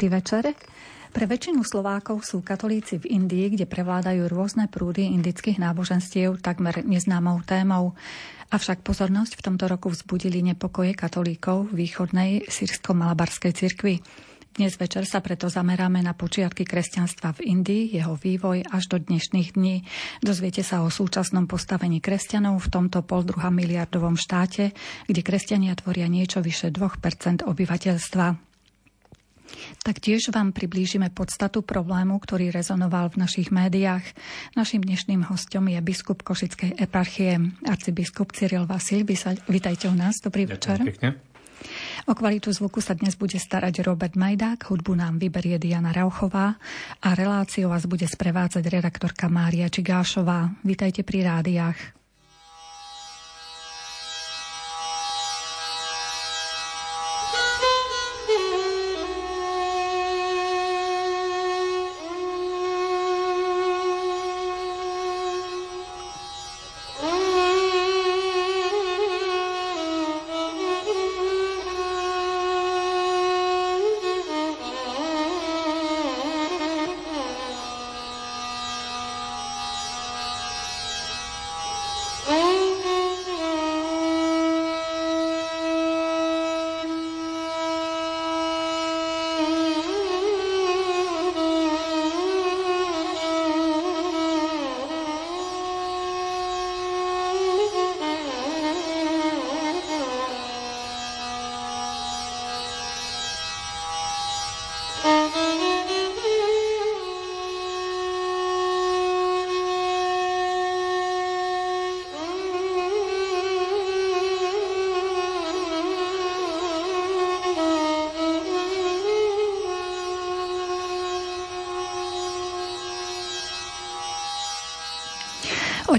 Dobrý večer. Pre väčšinu Slovákov sú katolíci v Indii, kde prevládajú rôzne prúdy indických náboženstiev, takmer neznámou témou. Avšak pozornosť v tomto roku vzbudili nepokoje katolíkov východnej sírsko-malabarskej cirkvi. Dnes večer sa preto zameráme na počiatky kresťanstva v Indii, jeho vývoj až do dnešných dní. Dozviete sa o súčasnom postavení kresťanov v tomto pol druha miliardovom štáte, kde kresťania tvoria niečo vyše 2% obyvateľstva. Taktiež vám priblížime podstatu problému, ktorý rezonoval v našich médiách. Našim dnešným hostom je biskup Košickej eparchie, arcibiskup Cyril Vasil. Vítajte u nás, dobrý večer. Pekne. O kvalitu zvuku sa dnes bude starať Robert Majdák, hudbu nám vyberie Diana Rauchová a reláciu vás bude sprevádzať redaktorka Mária Čigášová. Vítajte pri rádiách.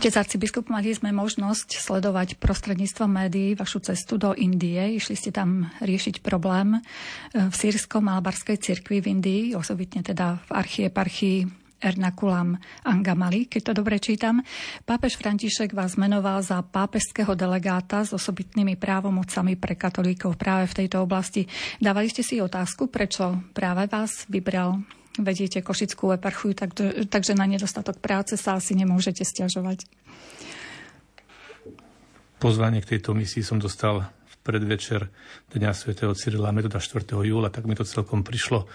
Otec arcibiskup, mali sme možnosť sledovať prostredníctvom médií vašu cestu do Indie. Išli ste tam riešiť problém e, v sírsko-malabarskej cirkvi v Indii, osobitne teda v archieparchii Ernakulam Angamali, keď to dobre čítam. Pápež František vás menoval za pápežského delegáta s osobitnými právomocami pre katolíkov práve v tejto oblasti. Dávali ste si otázku, prečo práve vás vybral vediete Košickú eparchiu, tak, takže na nedostatok práce sa asi nemôžete stiažovať. Pozvanie k tejto misii som dostal v predvečer Dňa svätého Cyrila Metoda 4. júla, tak mi to celkom prišlo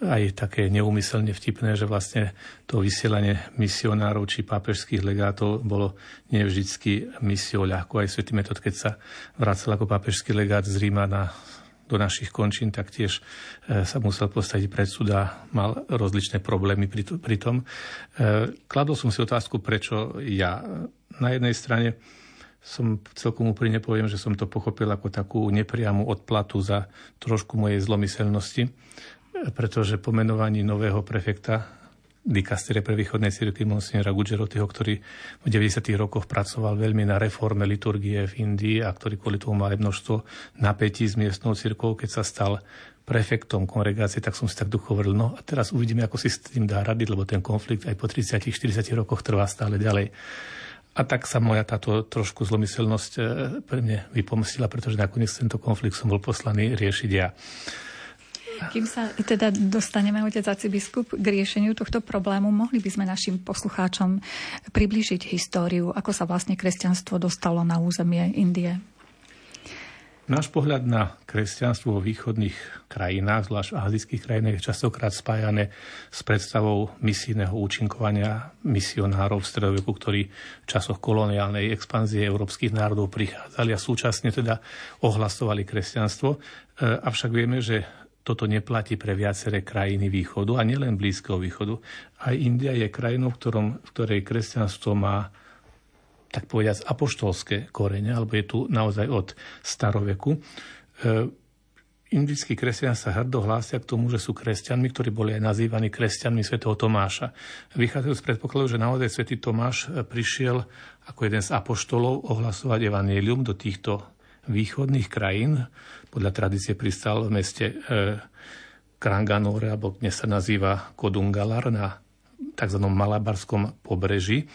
aj také neumyselne vtipné, že vlastne to vysielanie misionárov či pápežských legátov bolo nevždycky misiou ľahko. Aj svätý Metod, keď sa vracal ako pápežský legát z Ríma na do našich končín, tak tiež e, sa musel postaviť pred súd a mal rozličné problémy pri tom. E, kladol som si otázku, prečo ja. Na jednej strane som celkom úprimne poviem, že som to pochopil ako takú nepriamu odplatu za trošku mojej zlomyselnosti, pretože pomenovaní nového prefekta dikastere pre východnej cirkvi monsignora Gugerotyho, ktorý v 90. rokoch pracoval veľmi na reforme liturgie v Indii a ktorý kvôli tomu mal množstvo napätí s miestnou cirkvou, keď sa stal prefektom kongregácie, tak som si tak ducho hovoril, no a teraz uvidíme, ako si s tým dá radiť, lebo ten konflikt aj po 30-40 rokoch trvá stále ďalej. A tak sa moja táto trošku zlomyselnosť eh, pre mňa vypomstila, pretože nakoniec tento konflikt som bol poslaný riešiť ja. Kým sa teda dostaneme, otec arcibiskup, k riešeniu tohto problému, mohli by sme našim poslucháčom priblížiť históriu, ako sa vlastne kresťanstvo dostalo na územie Indie. Náš pohľad na kresťanstvo vo východných krajinách, zvlášť v azijských krajinách, je častokrát spájané s predstavou misijného účinkovania misionárov v stredoveku, ktorí v časoch koloniálnej expanzie európskych národov prichádzali a súčasne teda ohlasovali kresťanstvo. E, avšak vieme, že toto neplatí pre viaceré krajiny východu a nielen Blízkeho východu. Aj India je krajinou, ktorom, v ktorej kresťanstvo má tak povediať apoštolské korene, alebo je tu naozaj od staroveku. E, indickí kresťania sa hrdo hlásia k tomu, že sú kresťanmi, ktorí boli aj nazývaní kresťanmi svätého Tomáša. Vychádzajú z predpokladu, že naozaj svätý Tomáš prišiel ako jeden z apoštolov ohlasovať evanielium do týchto východných krajín. Podľa tradície pristal v meste e, Kranganore, alebo dnes sa nazýva Kodungalar na tzv. Malabarskom pobreží.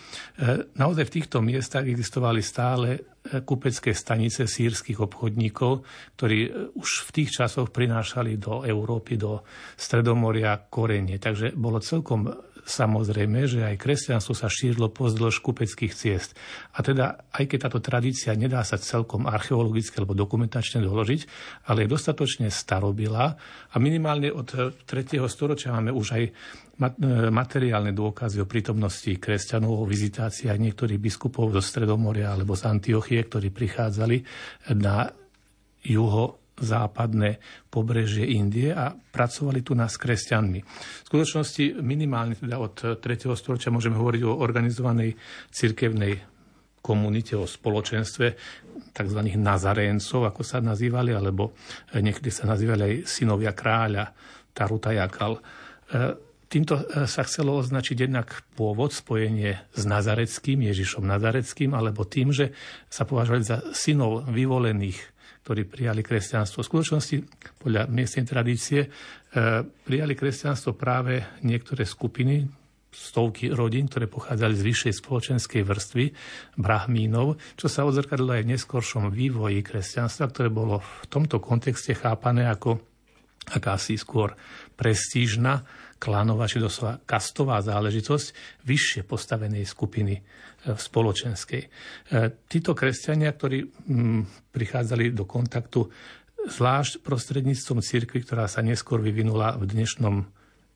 Naozaj v týchto miestach existovali stále kupecké stanice sírskych obchodníkov, ktorí už v tých časoch prinášali do Európy, do Stredomoria korenie. Takže bolo celkom samozrejme, že aj kresťanstvo sa šírilo pozdĺž kupeckých ciest. A teda, aj keď táto tradícia nedá sa celkom archeologicky alebo dokumentačne doložiť, ale je dostatočne starobilá a minimálne od 3. storočia máme už aj materiálne dôkazy o prítomnosti kresťanov, o vizitáciách niektorých biskupov zo Stredomoria alebo z Antiochie, ktorí prichádzali na juho západné pobrežie Indie a pracovali tu nás kresťanmi. V skutočnosti minimálne teda od 3. storočia môžeme hovoriť o organizovanej cirkevnej komunite, o spoločenstve tzv. nazaréncov, ako sa nazývali, alebo niekedy sa nazývali aj synovia kráľa, Tarutajakal. E, týmto e, sa chcelo označiť jednak pôvod, spojenie s Nazareckým, Ježišom Nazareckým, alebo tým, že sa považovali za synov vyvolených ktorí prijali kresťanstvo. V skutočnosti, podľa miestnej tradície, e, prijali kresťanstvo práve niektoré skupiny, stovky rodín, ktoré pochádzali z vyššej spoločenskej vrstvy, brahmínov, čo sa odzrkadlo aj v neskoršom vývoji kresťanstva, ktoré bolo v tomto kontexte chápané ako akási skôr prestížna klanová, či doslova kastová záležitosť vyššie postavenej skupiny spoločenskej. E, títo kresťania, ktorí mm, prichádzali do kontaktu zvlášť prostredníctvom cirkvi, ktorá sa neskôr vyvinula v dnešnom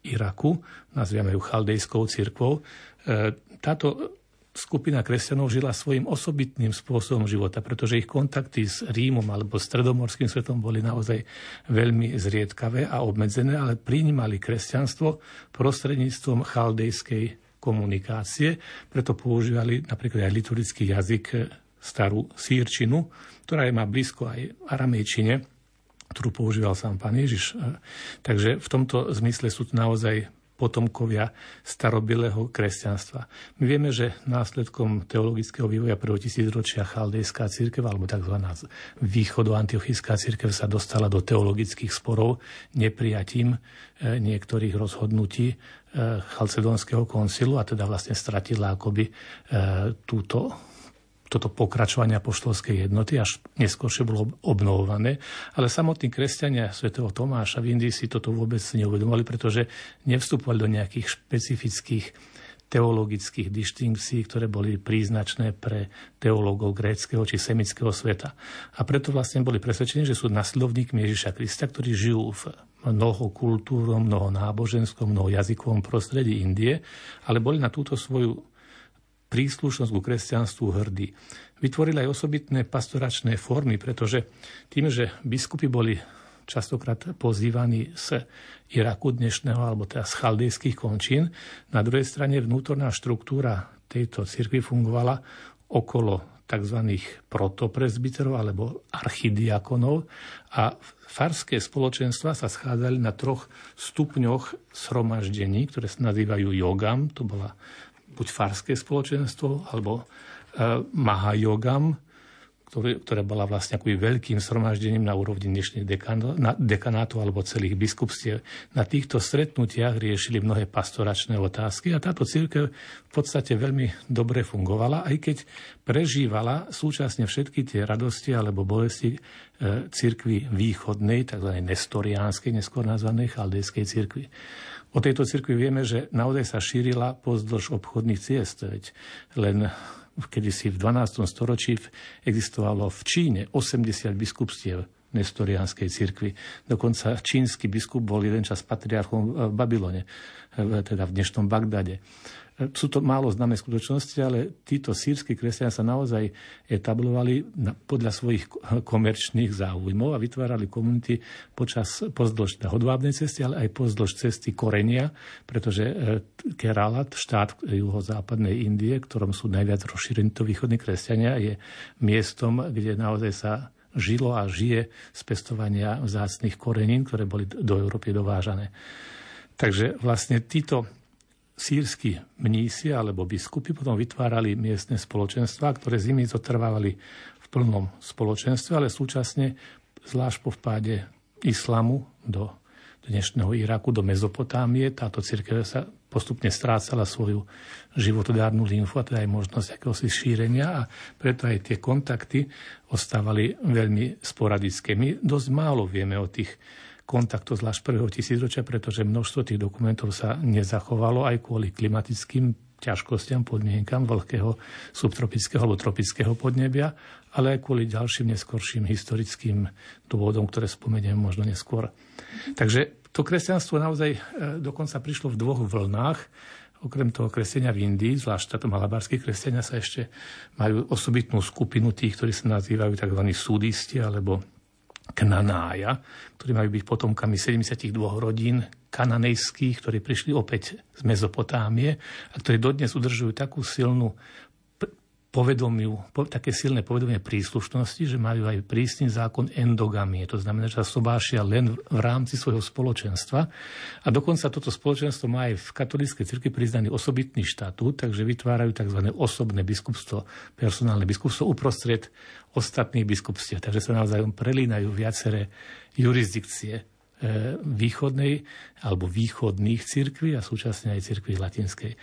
Iraku, nazvieme ju chaldejskou cirkvou, e, táto skupina kresťanov žila svojim osobitným spôsobom života, pretože ich kontakty s Rímom alebo stredomorským svetom boli naozaj veľmi zriedkavé a obmedzené, ale prinímali kresťanstvo prostredníctvom chaldejskej komunikácie, preto používali napríklad aj liturgický jazyk starú sírčinu, ktorá je má blízko aj aramejčine, ktorú používal sám pán Ježiš. Takže v tomto zmysle sú naozaj potomkovia starobilého kresťanstva. My vieme, že následkom teologického vývoja prvého tisícročia chaldejská církev, alebo tzv. východoantiochická církev sa dostala do teologických sporov neprijatím e, niektorých rozhodnutí e, Chalcedonského koncilu a teda vlastne stratila akoby e, túto toto pokračovanie apoštolskej jednoty, až neskôršie bolo obnovované. Ale samotní kresťania svätého Tomáša v Indii si toto vôbec neuvedomovali, pretože nevstupovali do nejakých špecifických teologických dištinkcií, ktoré boli príznačné pre teológov gréckého či semického sveta. A preto vlastne boli presvedčení, že sú nasledovníkmi Ježiša Krista, ktorí žijú v mnoho kultúrom, mnoho náboženskom, mnoho jazykovom prostredí Indie, ale boli na túto svoju príslušnosť ku kresťanstvu hrdí. Vytvorili aj osobitné pastoračné formy, pretože tým, že biskupy boli častokrát pozývaní z Iraku dnešného, alebo teda z chaldejských končín, na druhej strane vnútorná štruktúra tejto cirkvi fungovala okolo tzv. protopresbyterov alebo archidiakonov a farské spoločenstva sa schádzali na troch stupňoch sromaždení, ktoré sa nazývajú jogam, to bola buď farské spoločenstvo, alebo uh, Mahajogam, ktoré, ktoré bola vlastne akoby veľkým sromaždením na úrovni dnešných dekanátov alebo celých biskupstiev. Na týchto stretnutiach riešili mnohé pastoračné otázky a táto církev v podstate veľmi dobre fungovala, aj keď prežívala súčasne všetky tie radosti alebo bolesti e, církvy východnej, tzv. nestoriánskej, neskôr nazvanej chaldejskej církvy. O tejto cirkvi vieme, že naozaj sa šírila pozdĺž obchodných ciest. Veď len kedysi v 12. storočí existovalo v Číne 80 biskupstiev nestorianskej cirkvi. Dokonca čínsky biskup bol jeden čas patriarchom v Babylone, teda v dnešnom Bagdade. Sú to málo známe skutočnosti, ale títo sírsky kresťania sa naozaj etablovali podľa svojich komerčných záujmov a vytvárali komunity počas pozdĺž hodvábnej cesty, ale aj pozdĺž cesty korenia, pretože e, Keralat, štát juhozápadnej Indie, ktorom sú najviac rozšírení to východní kresťania, je miestom, kde naozaj sa žilo a žije z pestovania vzácných korenín, ktoré boli do Európy dovážané. Takže vlastne títo sírsky mnísi alebo biskupy potom vytvárali miestne spoločenstva, ktoré zimy zotrvávali v plnom spoločenstve, ale súčasne, zvlášť po vpáde islamu do dnešného Iraku, do Mezopotámie. Táto církev sa postupne strácala svoju životodárnu lymfu a teda aj možnosť akéhosi šírenia a preto aj tie kontakty ostávali veľmi sporadické. My dosť málo vieme o tých kontaktoch zvlášť prvého tisícročia, pretože množstvo tých dokumentov sa nezachovalo aj kvôli klimatickým ťažkostiam, podmienkam vlhkého subtropického alebo tropického podnebia, ale aj kvôli ďalším neskorším historickým dôvodom, ktoré spomeniem možno neskôr. Takže to kresťanstvo naozaj e, dokonca prišlo v dvoch vlnách. Okrem toho kresťania v Indii, zvlášť táto malabarskí kresťania sa ešte majú osobitnú skupinu tých, ktorí sa nazývajú tzv. súdisti alebo knanája, ktorí majú byť potomkami 72 rodín kananejských, ktorí prišli opäť z Mezopotámie a ktorí dodnes udržujú takú silnú povedomiu, po, také silné povedomie príslušnosti, že majú aj prísny zákon endogamie. To znamená, že sa sobášia len v rámci svojho spoločenstva. A dokonca toto spoločenstvo má aj v katolíckej cirkvi priznaný osobitný štatút, takže vytvárajú tzv. osobné biskupstvo, personálne biskupstvo uprostred ostatných biskupstiev. Takže sa naozaj prelínajú viaceré jurisdikcie e, východnej alebo východných cirkví a súčasne aj cirkví latinskej. E,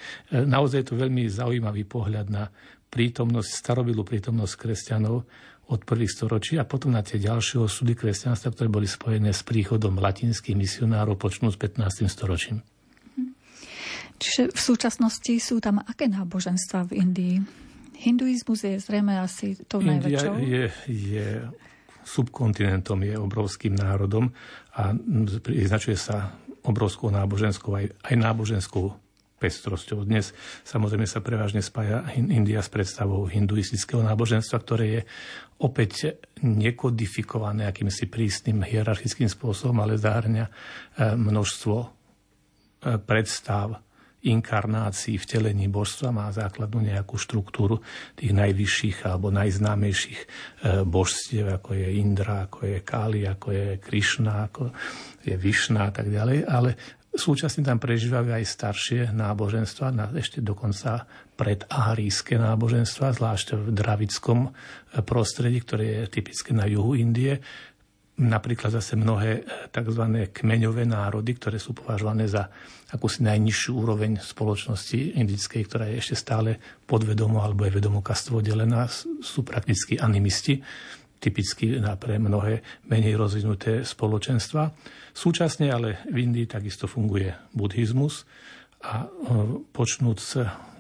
naozaj je to veľmi zaujímavý pohľad na prítomnosť, starobilú prítomnosť kresťanov od prvých storočí a potom na tie ďalšie osudy kresťanstva, ktoré boli spojené s príchodom latinských misionárov počnúť s 15. storočím. Čiže v súčasnosti sú tam aké náboženstva v Indii? Hinduizmus je zrejme asi tou India najväčšou? je, je subkontinentom, je obrovským národom a vyznačuje sa obrovskou náboženskou aj, aj náboženskou pestrosťou. Dnes samozrejme sa prevažne spája India s predstavou hinduistického náboženstva, ktoré je opäť nekodifikované akýmsi prísnym hierarchickým spôsobom, ale zahrňa e, množstvo e, predstav, inkarnácií, vtelení božstva, má základnú nejakú štruktúru tých najvyšších alebo najznámejších e, božstiev, ako je Indra, ako je Kali, ako je Krishna, ako je Višna a tak ďalej, ale Súčasne tam prežívajú aj staršie náboženstva, ešte dokonca predárijské náboženstva, zvlášť v dravickom eh, prostredí, ktoré je typické na juhu Indie. Napríklad zase mnohé eh, tzv. kmeňové národy, ktoré sú považované za akúsi najnižšiu úroveň spoločnosti indickej, ktorá je ešte stále podvedomo alebo je vedomo kastvo delená, sú prakticky animisti typicky pre mnohé menej rozvinuté spoločenstva. Súčasne ale v Indii takisto funguje buddhizmus a e, počnúť s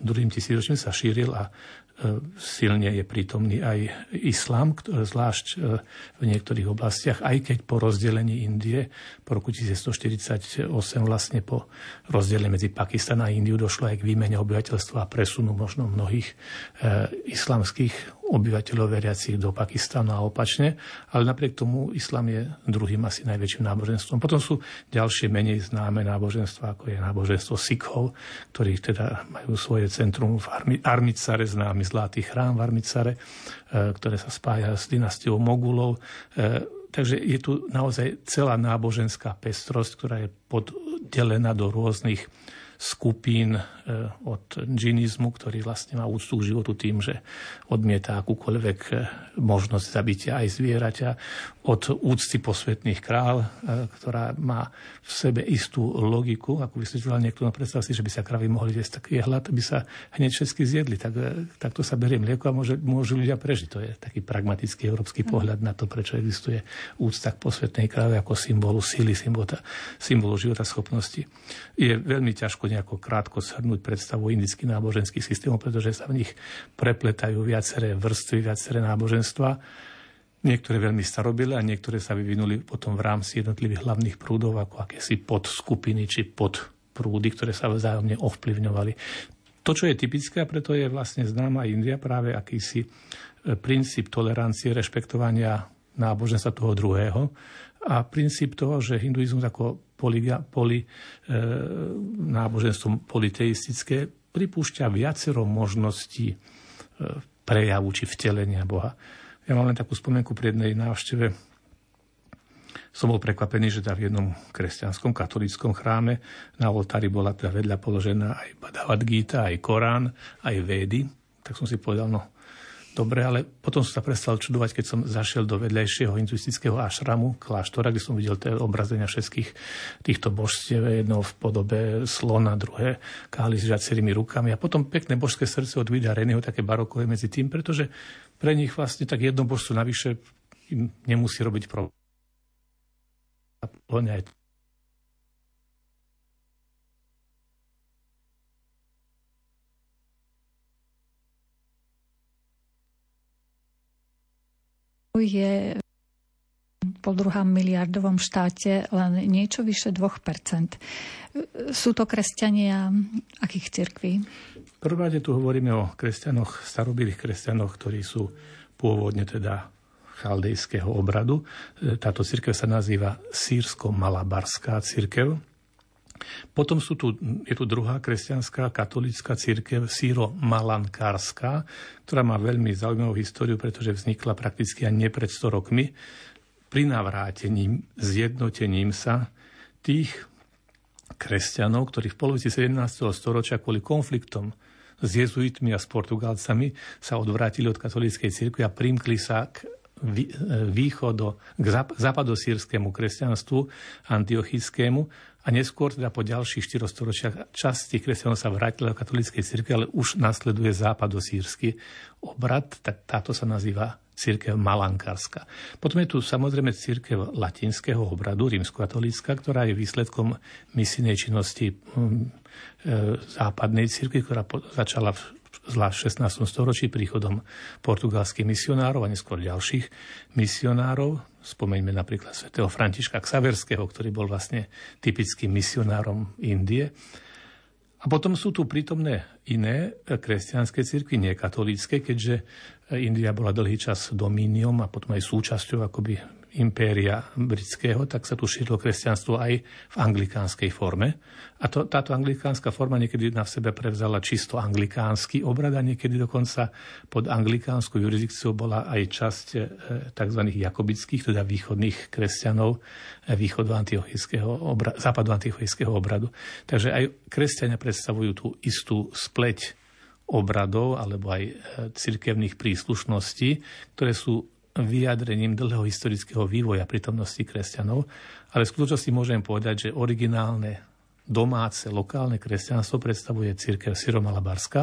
druhým tisícročím sa šíril a E, silne je prítomný aj islám, zvlášť e, v niektorých oblastiach, aj keď po rozdelení Indie po roku 1948 vlastne po rozdelení medzi Pakistan a Indiu došlo aj k výmene obyvateľstva a presunu možno mnohých islamských obyvateľov veriacich do Pakistanu a opačne, ale napriek tomu islám je druhým asi najväčším náboženstvom. Potom sú ďalšie menej známe náboženstva, ako je náboženstvo Sikhov, ktorí teda majú svoje centrum v Armicare, známy zlatý chrám v Armicare, e, ktoré sa spája s dynastiou Mogulov. E, takže je tu naozaj celá náboženská pestrosť, ktorá je poddelená do rôznych skupín e, od džinizmu, ktorý vlastne má úctu k životu tým, že odmieta akúkoľvek e, možnosť zabitia aj zvieraťa, od úcty posvetných král, e, ktorá má v sebe istú logiku, ako vysvetľoval niekto, no predstav si, že by sa kravy mohli jesť, tak je hlad, by sa hneď všetky zjedli, tak, takto sa berie mlieko a môže, môžu ľudia prežiť. To je taký pragmatický európsky mm. pohľad na to, prečo existuje úcta k posvetnej kráve ako symbolu síly, symbolu, symbolu života schopnosti. Je veľmi ťažko nejako krátko shrnúť predstavu indických náboženských systémov, pretože sa v nich prepletajú viaceré vrstvy, viaceré náboženstva. Niektoré veľmi starobilé a niektoré sa vyvinuli potom v rámci jednotlivých hlavných prúdov ako akési podskupiny či podprúdy, ktoré sa vzájomne ovplyvňovali. To, čo je typické, preto je vlastne známa India práve akýsi e, princíp tolerancie, rešpektovania náboženstva toho druhého a princíp toho, že hinduizmus ako poliga, poli, e, náboženstvo politeistické pripúšťa viacero možností e, prejavu či vtelenia Boha. Ja mám len takú spomienku pri jednej návšteve. Som bol prekvapený, že v jednom kresťanskom katolíckom chráme na oltári bola teda vedľa položená aj Bhagavad Gita, aj Korán, aj Vedy. Tak som si povedal, no dobre, ale potom som sa prestal čudovať, keď som zašiel do vedľajšieho hinduistického ašramu, kláštora, kde som videl tie obrazenia všetkých týchto božstiev, jedno v podobe slona, druhé káli s žiacerými rukami a potom pekné božské srdce od Vida Reného, také barokové medzi tým, pretože pre nich vlastne tak jedno božstvo navyše im nemusí robiť problém. A je po druhám miliardovom štáte len niečo vyše 2%. Sú to kresťania akých cirkví? Prvom tu hovoríme o kresťanoch, starobilých kresťanoch, ktorí sú pôvodne teda chaldejského obradu. Táto cirkev sa nazýva Sýrsko-Malabarská cirkev potom sú tu, je tu druhá kresťanská katolická církev Síro-Malankárska, ktorá má veľmi zaujímavú históriu, pretože vznikla prakticky ani nie pred 100 rokmi pri navrátením, zjednotením sa tých kresťanov, ktorí v polovici 17. storočia kvôli konfliktom s jezuitmi a s Portugalcami sa odvrátili od katolíckej cirkvi a primkli sa k východo, k západosírskému kresťanstvu antiochickému a neskôr, teda po ďalších 4 storočiach, časť tých kresťanov sa vrátila do katolíckej cirkvi, ale už nasleduje západosírsky obrad, tak táto sa nazýva církev Malankárska. Potom je tu samozrejme církev latinského obradu, rímskokatolícka, ktorá je výsledkom misijnej činnosti hm, e, západnej církvy, ktorá začala v zvlášť v 16. storočí príchodom portugalských misionárov a neskôr ďalších misionárov. Spomeňme napríklad svätého Františka Ksaverského, ktorý bol vlastne typickým misionárom Indie. A potom sú tu prítomné iné kresťanské cirkvy, nie katolícke, keďže India bola dlhý čas domíniom a potom aj súčasťou akoby impéria britského, tak sa tu šírilo kresťanstvo aj v anglikánskej forme. A to, táto anglikánska forma niekedy na sebe prevzala čisto anglikánsky obrad a niekedy dokonca pod anglikánskou jurisdikciou bola aj časť e, tzv. jakobických, teda východných kresťanov e, východu antiochijského obradu, západu antiochijského obradu. Takže aj kresťania predstavujú tú istú spleť obradov alebo aj e, cirkevných príslušností, ktoré sú vyjadrením dlhého historického vývoja prítomnosti kresťanov, ale v skutočnosti môžem povedať, že originálne domáce, lokálne kresťanstvo predstavuje církev Syromalabarská,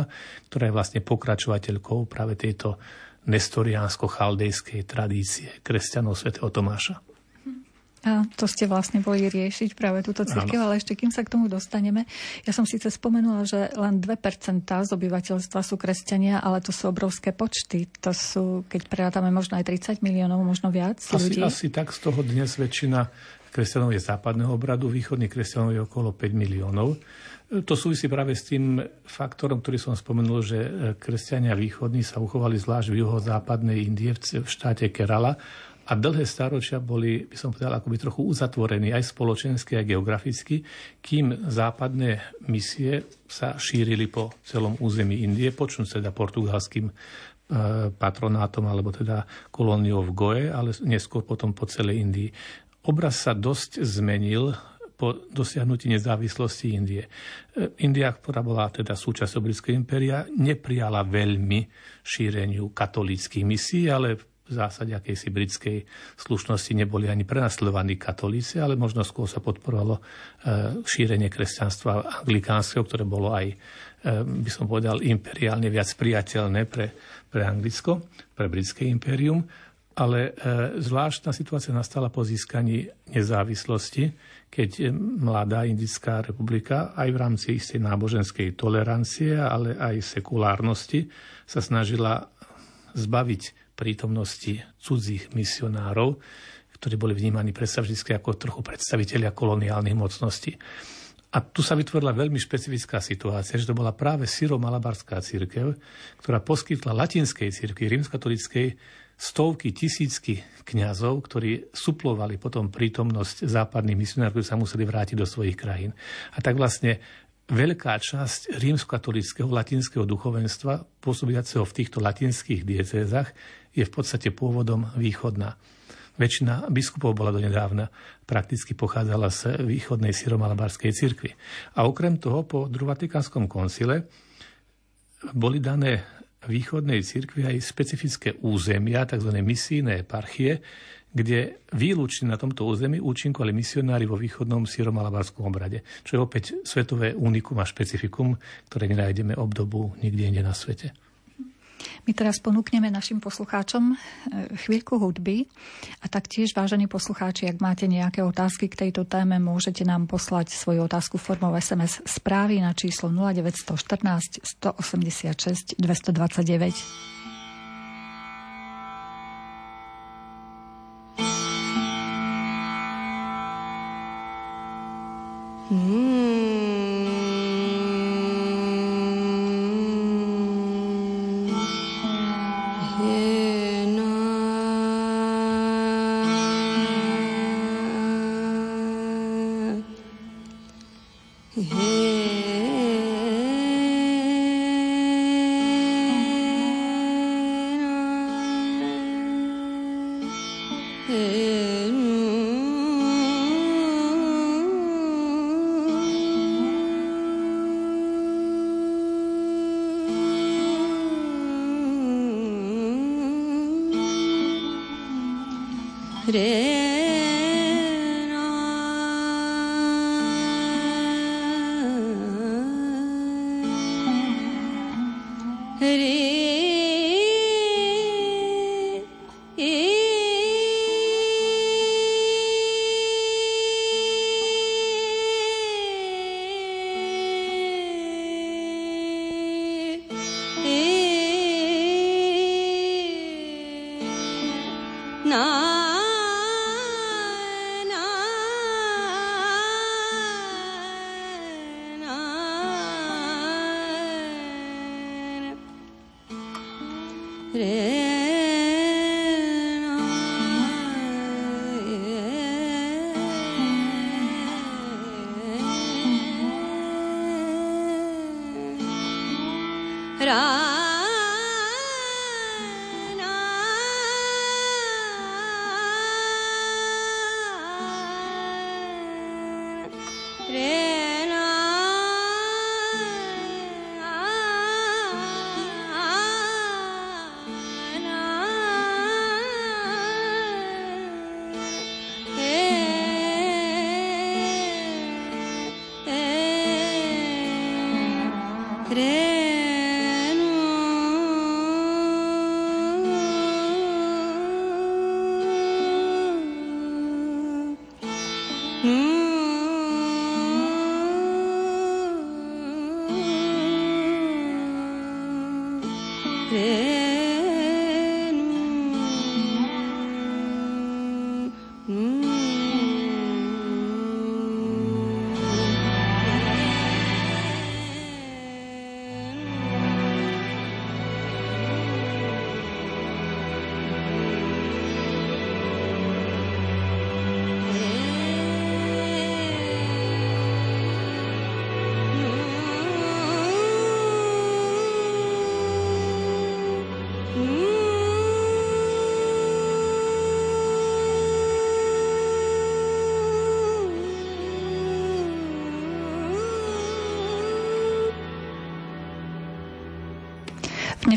ktorá je vlastne pokračovateľkou práve tejto nestoriánsko-chaldejskej tradície kresťanov svätého Tomáša. A to ste vlastne boli riešiť práve túto církev, ale ešte kým sa k tomu dostaneme, ja som síce spomenula, že len 2% z obyvateľstva sú kresťania, ale to sú obrovské počty. To sú, keď prerátame možno aj 30 miliónov, možno viac asi, ľudí. Asi tak z toho dnes väčšina kresťanov je západného obradu, východných kresťanov je okolo 5 miliónov. To súvisí práve s tým faktorom, ktorý som spomenul, že kresťania východní sa uchovali zvlášť v juhozápadnej Indie, v štáte Kerala a dlhé staročia boli, by som povedal, akoby trochu uzatvorení aj spoločensky, aj geograficky, kým západné misie sa šírili po celom území Indie, počnúť teda portugalským e, patronátom alebo teda kolóniou v Goe, ale neskôr potom po celej Indii. Obraz sa dosť zmenil po dosiahnutí nezávislosti Indie. E, India, ktorá bola teda súčasťou Britského impéria, neprijala veľmi šíreniu katolíckých misií, ale v zásade akejsi britskej slušnosti neboli ani prenasledovaní katolíci, ale možno skôr sa podporovalo e, šírenie kresťanstva anglikánskeho, ktoré bolo aj, e, by som povedal, imperiálne viac priateľné pre, pre Anglicko, pre britské impérium. Ale e, zvláštna situácia nastala po získaní nezávislosti, keď mladá Indická republika aj v rámci istej náboženskej tolerancie, ale aj sekulárnosti sa snažila zbaviť prítomnosti cudzích misionárov, ktorí boli vnímaní predstavždycky ako trochu predstavitelia koloniálnych mocností. A tu sa vytvorila veľmi špecifická situácia, že to bola práve Syro-Malabarská církev, ktorá poskytla latinskej církvi, rímskatolickej, stovky, tisícky kňazov, ktorí suplovali potom prítomnosť západných misionárov, ktorí sa museli vrátiť do svojich krajín. A tak vlastne veľká časť rímskokatolického latinského duchovenstva, pôsobiaceho v týchto latinských diecézach, je v podstate pôvodom východná. Väčšina biskupov bola donedávna, prakticky pochádzala z východnej syromalabarskej cirkvi. A okrem toho po druhom Vatikánskom koncile boli dané východnej cirkvi aj špecifické územia, tzv. misijné eparchie, kde výlučne na tomto území účinkovali misionári vo východnom síromalabarskom obrade, čo je opäť svetové unikum a špecifikum, ktoré nenájdeme obdobu nikde inde na svete. My teraz ponúkneme našim poslucháčom e, chvíľku hudby a taktiež, vážení poslucháči, ak máte nejaké otázky k tejto téme, môžete nám poslať svoju otázku formou SMS správy na číslo 0914 186 229.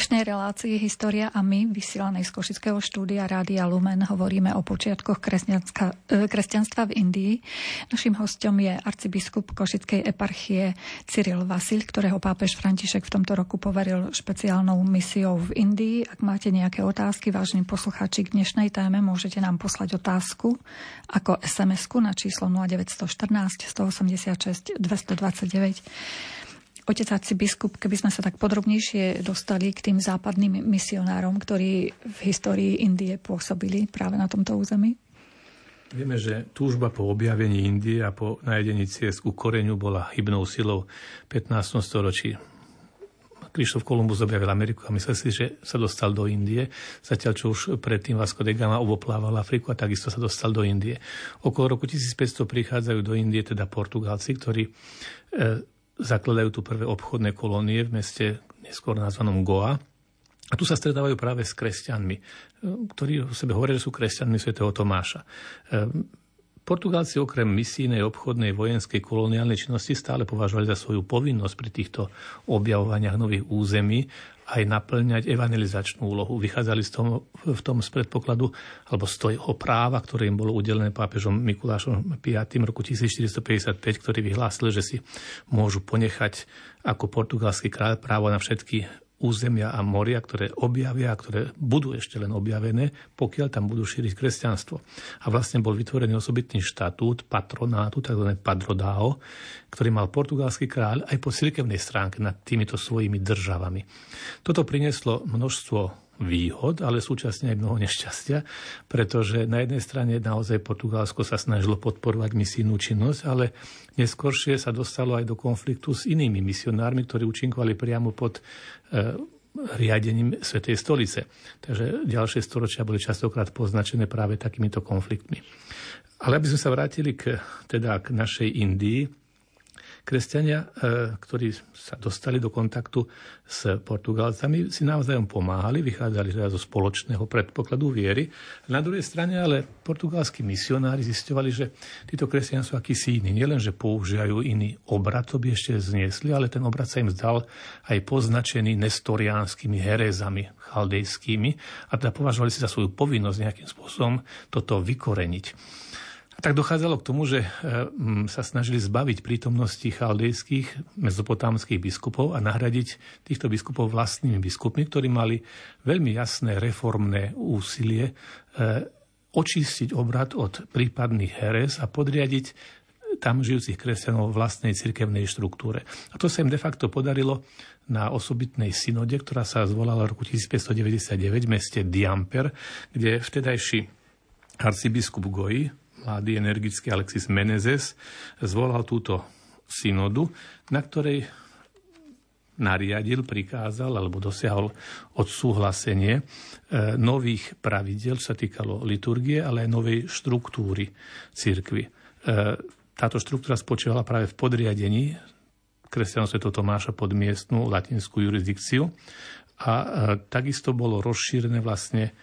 dnešnej relácii História a my, vysielanej z Košického štúdia Rádia Lumen, hovoríme o počiatkoch e, kresťanstva v Indii. Našim hostom je arcibiskup Košickej eparchie Cyril Vasil, ktorého pápež František v tomto roku poveril špeciálnou misiou v Indii. Ak máte nejaké otázky, vážni poslucháči, k dnešnej téme môžete nám poslať otázku ako SMS-ku na číslo 0914 186 229. Otec biskup, keby sme sa tak podrobnejšie dostali k tým západným misionárom, ktorí v histórii Indie pôsobili práve na tomto území? Vieme, že túžba po objavení Indie a po nájdení ciest ku koreňu bola hybnou silou 15. storočí. Krištof Kolumbus objavil Ameriku a myslel si, že sa dostal do Indie, zatiaľ čo už predtým Vasco de Gama oboplával Afriku a takisto sa dostal do Indie. Okolo roku 1500 prichádzajú do Indie teda Portugálci, ktorí e, zakladajú tu prvé obchodné kolónie v meste, neskôr nazvanom Goa. A tu sa stretávajú práve s kresťanmi, ktorí o sebe hovoria, že sú kresťanmi svätého Tomáša. Ehm, Portugalci okrem misijnej, obchodnej, vojenskej, koloniálnej činnosti stále považovali za svoju povinnosť pri týchto objavovaniach nových území aj naplňať evangelizačnú úlohu. Vychádzali z tom, v tom z predpokladu alebo z toho práva, ktoré im bolo udelené pápežom Mikulášom V. roku 1455, ktorý vyhlásil, že si môžu ponechať ako portugalský kráľ právo na všetky územia a moria, ktoré objavia, ktoré budú ešte len objavené, pokiaľ tam budú šíriť kresťanstvo. A vlastne bol vytvorený osobitný štatút patronátu, tzv. padrodao, ktorý mal portugalský kráľ aj po cirkevnej stránke nad týmito svojimi državami. Toto prinieslo množstvo výhod, ale súčasne aj mnoho nešťastia, pretože na jednej strane naozaj Portugalsko sa snažilo podporovať misijnú činnosť, ale neskôršie sa dostalo aj do konfliktu s inými misionármi, ktorí účinkovali priamo pod e, riadením Svetej stolice. Takže ďalšie storočia boli častokrát poznačené práve takýmito konfliktmi. Ale aby sme sa vrátili k, teda k našej Indii, Kresťania, e, ktorí sa dostali do kontaktu s Portugalcami, si navzájom pomáhali, vychádzali teda zo spoločného predpokladu viery. Na druhej strane ale portugalskí misionári zistovali, že títo kresťania sú akýsi iní. Nielen, že používajú iný obrad, to by ešte zniesli, ale ten obrad sa im zdal aj poznačený nestoriánskymi herezami chaldejskými a teda považovali si za svoju povinnosť nejakým spôsobom toto vykoreniť. A tak dochádzalo k tomu, že e, sa snažili zbaviť prítomnosti chaldejských mezopotámskych biskupov a nahradiť týchto biskupov vlastnými biskupmi, ktorí mali veľmi jasné reformné úsilie e, očistiť obrad od prípadných heres a podriadiť tam žijúcich kresťanov vlastnej cirkevnej štruktúre. A to sa im de facto podarilo na osobitnej synode, ktorá sa zvolala v roku 1599 v meste Diamper, kde vtedajší arcibiskup Goji, mladý energický Alexis Menezes zvolal túto synodu, na ktorej nariadil, prikázal alebo dosiahol odsúhlasenie e, nových pravidel, čo sa týkalo liturgie, ale aj novej štruktúry církvy. E, táto štruktúra spočívala práve v podriadení kresťanov Sv. Tomáša pod miestnú latinskú jurisdikciu a e, takisto bolo rozšírené vlastne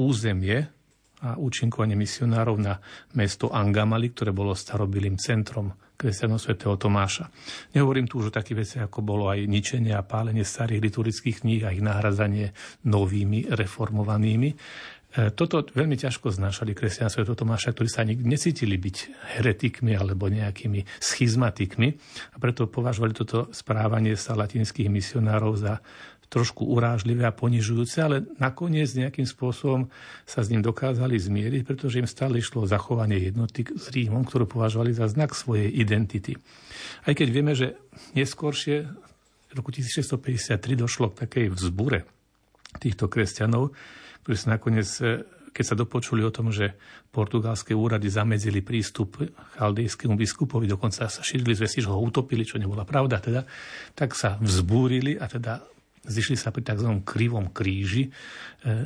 územie a účinkovanie misionárov na mesto Angamali, ktoré bolo starobilým centrom kresťanov svätého Tomáša. Nehovorím tu už o takých veciach, ako bolo aj ničenie a pálenie starých liturgických kníh a ich nahradzanie novými, reformovanými. E, toto veľmi ťažko znášali kresťania svätého Tomáša, ktorí sa nikdy necítili byť heretikmi alebo nejakými schizmatikmi a preto považovali toto správanie sa latinských misionárov za trošku urážlivé a ponižujúce, ale nakoniec nejakým spôsobom sa s ním dokázali zmieriť, pretože im stále išlo o zachovanie jednoty s Rímom, ktorú považovali za znak svojej identity. Aj keď vieme, že neskôršie v roku 1653 došlo k takej vzbure týchto kresťanov, ktorí sa nakoniec keď sa dopočuli o tom, že portugalské úrady zamedzili prístup chaldejskému biskupovi, dokonca sa šírili zvesti, že ho utopili, čo nebola pravda, teda, tak sa vzbúrili a teda zišli sa pri tzv. krivom kríži, e,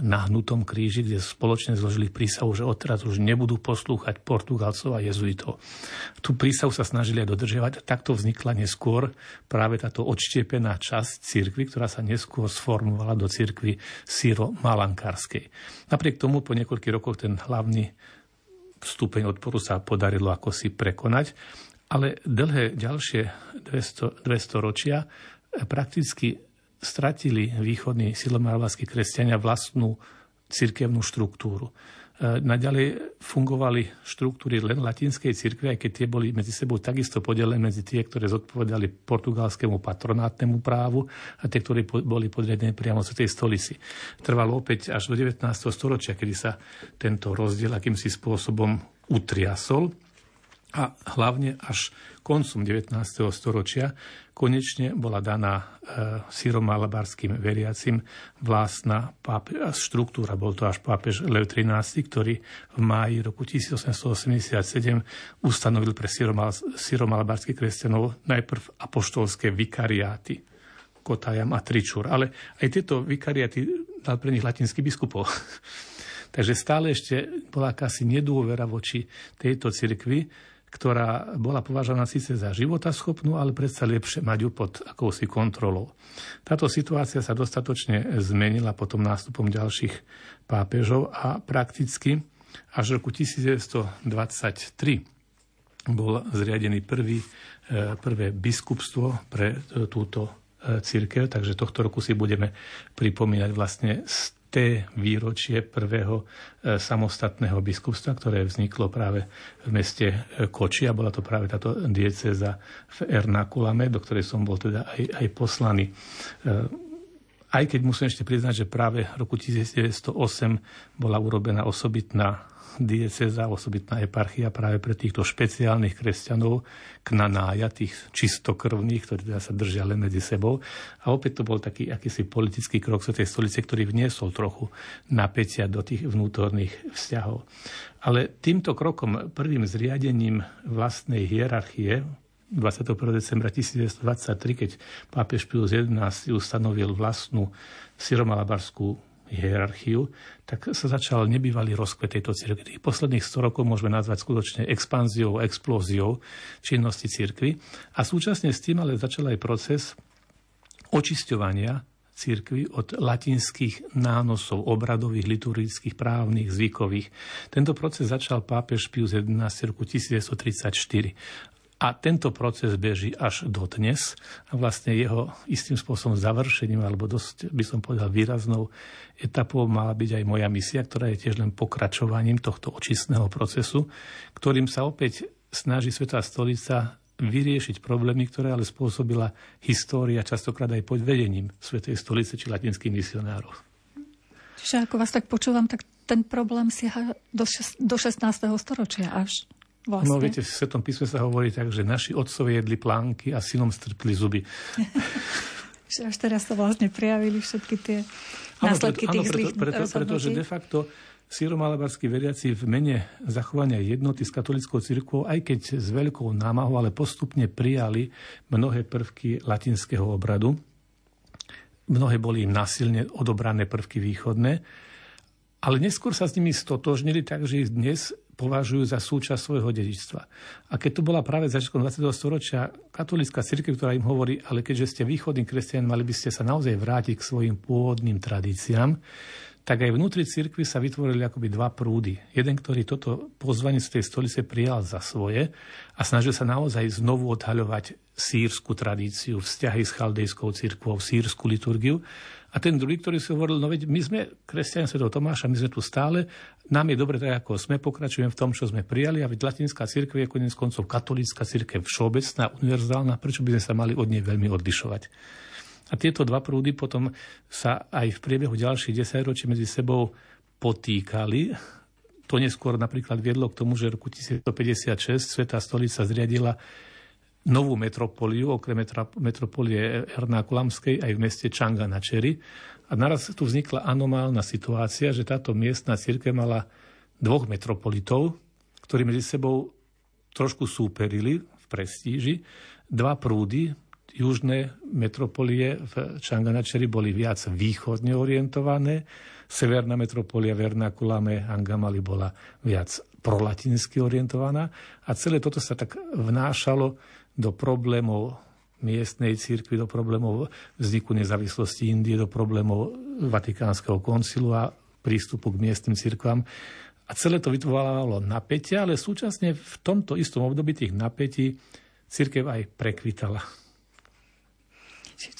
nahnutom kríži, kde spoločne zložili prísahu, že odteraz už nebudú poslúchať Portugalcov a jezuitov. Tú prísahu sa snažili aj dodržiavať a takto vznikla neskôr práve táto odštiepená časť cirkvy, ktorá sa neskôr sformovala do cirkvy síro-malankárskej. Napriek tomu po niekoľkých rokoch ten hlavný stupeň odporu sa podarilo ako si prekonať, ale dlhé ďalšie 200, 200 ročia prakticky stratili východní silomarvalskí kresťania vlastnú cirkevnú štruktúru. E, naďalej fungovali štruktúry len latinskej cirkvi, aj keď tie boli medzi sebou takisto podelené medzi tie, ktoré zodpovedali portugalskému patronátnemu právu a tie, ktoré boli podriadené priamo z tej stolici. Trvalo opäť až do 19. storočia, kedy sa tento rozdiel akýmsi spôsobom utriasol a hlavne až koncom 19. storočia konečne bola daná e, syromalabarským veriacim vlastná pápe, štruktúra. Bol to až pápež Lev XIII, ktorý v máji roku 1887 ustanovil pre syromalabarských kresťanov najprv apoštolské vikariáty. Kotajam a Tričur. Ale aj tieto vikariáty dal pre nich latinský biskupov. Takže stále ešte bola akási nedôvera voči tejto cirkvi, ktorá bola považovaná síce za životaschopnú, ale predsa lepšie mať ju pod akousi kontrolou. Táto situácia sa dostatočne zmenila potom nástupom ďalších pápežov a prakticky Až v roku 1923 bol zriadený prvý, e, prvé biskupstvo pre e, túto církev, takže tohto roku si budeme pripomínať vlastne té výročie prvého samostatného biskupstva, ktoré vzniklo práve v meste Koči a bola to práve táto dieceza v Ernakulame, do ktorej som bol teda aj, aj poslaný. Aj keď musím ešte priznať, že práve v roku 1908 bola urobená osobitná dieceza, osobitná eparchia práve pre týchto špeciálnych kresťanov, knanája, tých čistokrvných, ktorí teda sa držia len medzi sebou. A opäť to bol taký akýsi politický krok tej stolice, ktorý vniesol trochu napätia do tých vnútorných vzťahov. Ale týmto krokom, prvým zriadením vlastnej hierarchie 21. decembra 1923, keď pápež Pius XI ustanovil vlastnú syromalabarskú hierarchiu, tak sa začal nebývalý rozkvet tejto cirkvi. Tých posledných 100 rokov môžeme nazvať skutočne expanziou, explóziou činnosti cirkvy. A súčasne s tým ale začal aj proces očisťovania cirkvi od latinských nánosov obradových, liturgických, právnych, zvykových. Tento proces začal pápež Pius XI v roku 1934. A tento proces beží až do dnes a vlastne jeho istým spôsobom završením, alebo dosť by som povedal výraznou etapou mala byť aj moja misia, ktorá je tiež len pokračovaním tohto očistného procesu, ktorým sa opäť snaží Svetá stolica vyriešiť problémy, ktoré ale spôsobila história, častokrát aj pod vedením Svetej stolice či latinských misionárov. Čiže ako vás tak počúvam, tak ten problém siaha do, do 16. storočia až. Vlastne. No viete, v Svetom písme sa hovorí tak, že naši otcovia jedli plánky a synom strpli zuby. až teraz sa vlastne prijavili všetky tie následky tých preto, preto, preto, Pretože de facto síromalabarskí veriaci v mene zachovania jednoty s katolickou cirkvou, aj keď s veľkou námahou, ale postupne prijali mnohé prvky latinského obradu. Mnohé boli im násilne odobrané prvky východné, ale neskôr sa s nimi stotožnili tak, že dnes považujú za súčasť svojho dedičstva. A keď to bola práve začiatkom 20. storočia katolická cirkev, ktorá im hovorí, ale keďže ste východní kresťan, mali by ste sa naozaj vrátiť k svojim pôvodným tradíciám, tak aj vnútri cirkvi sa vytvorili akoby dva prúdy. Jeden, ktorý toto pozvanie z tej stolice prijal za svoje a snažil sa naozaj znovu odhaľovať sírsku tradíciu, vzťahy s chaldejskou cirkvou, sírsku liturgiu. A ten druhý, ktorý si hovoril, no veď my sme kresťania Sv. Tomáša, my sme tu stále, nám je dobre tak, ako sme, pokračujeme v tom, čo sme prijali a veď latinská cirkev je konec koncov katolická cirkev všeobecná, univerzálna, prečo by sme sa mali od nej veľmi odlišovať. A tieto dva prúdy potom sa aj v priebehu ďalších desaťročí medzi sebou potýkali. To neskôr napríklad viedlo k tomu, že v roku 1956 Svetá stolica zriadila novú metropoliu, okrem metropolie Ernákulamskej aj v meste Čanga na Čeri. A naraz tu vznikla anomálna situácia, že táto miestna církev mala dvoch metropolitov, ktorí medzi sebou trošku súperili v prestíži. Dva prúdy, južné metropolie v Čanganačeri boli viac východne orientované, severná metropolia Vernakulame Angamali bola viac prolatinsky orientovaná a celé toto sa tak vnášalo do problémov miestnej církvy, do problémov vzniku nezávislosti Indie, do problémov Vatikánskeho koncilu a prístupu k miestnym církvám. A celé to vytváralo napätia, ale súčasne v tomto istom období tých napätí církev aj prekvitala.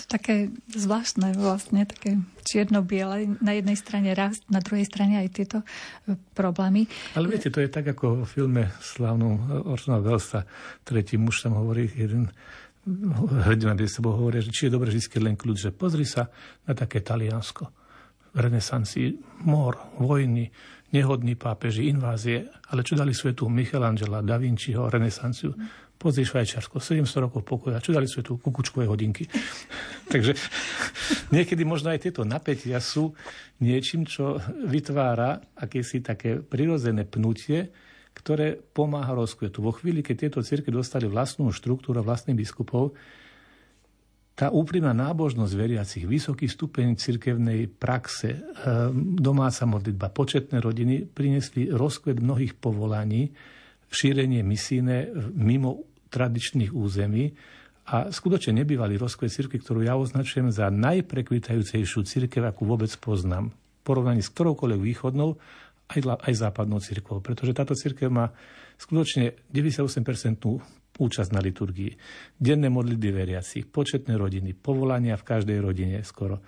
Také zvláštne vlastne, také čierno-biele. Na jednej strane rast, na druhej strane aj tieto e, problémy. Ale viete, to je tak ako v filme slávnom Orsona Wellsa, tretí muž tam hovorí, jeden hrdina by sebou hovorí, že či je dobre vždy len kľud, že pozri sa na také Taliansko. V mor, vojny, nehodní pápeži, invázie, ale čo dali svetu Michelangela, Da Vinciho, renesanciu? Pozri Švajčiarsko, 700 rokov pokoja, čo dali svetu kukučkové hodinky. Takže niekedy možno aj tieto napätia sú niečím, čo vytvára akési také prirodzené pnutie, ktoré pomáha rozkvetu. Vo chvíli, keď tieto cirky dostali vlastnú štruktúru vlastných biskupov, tá úprimná nábožnosť veriacich, vysoký stupeň cirkevnej praxe, ehm, domáca modlitba, početné rodiny priniesli rozkvet mnohých povolaní, šírenie misíne mimo tradičných území a skutočne nebývalý rozkvet cirkvi, ktorú ja označujem za najprekvitajúcejšiu cirkev, akú vôbec poznám. V porovnaní s ktoroukoľvek východnou aj, aj západnou cirkvou, pretože táto cirkev má skutočne 98% účasť na liturgii, denné modlitby veriacich, početné rodiny, povolania v každej rodine skoro,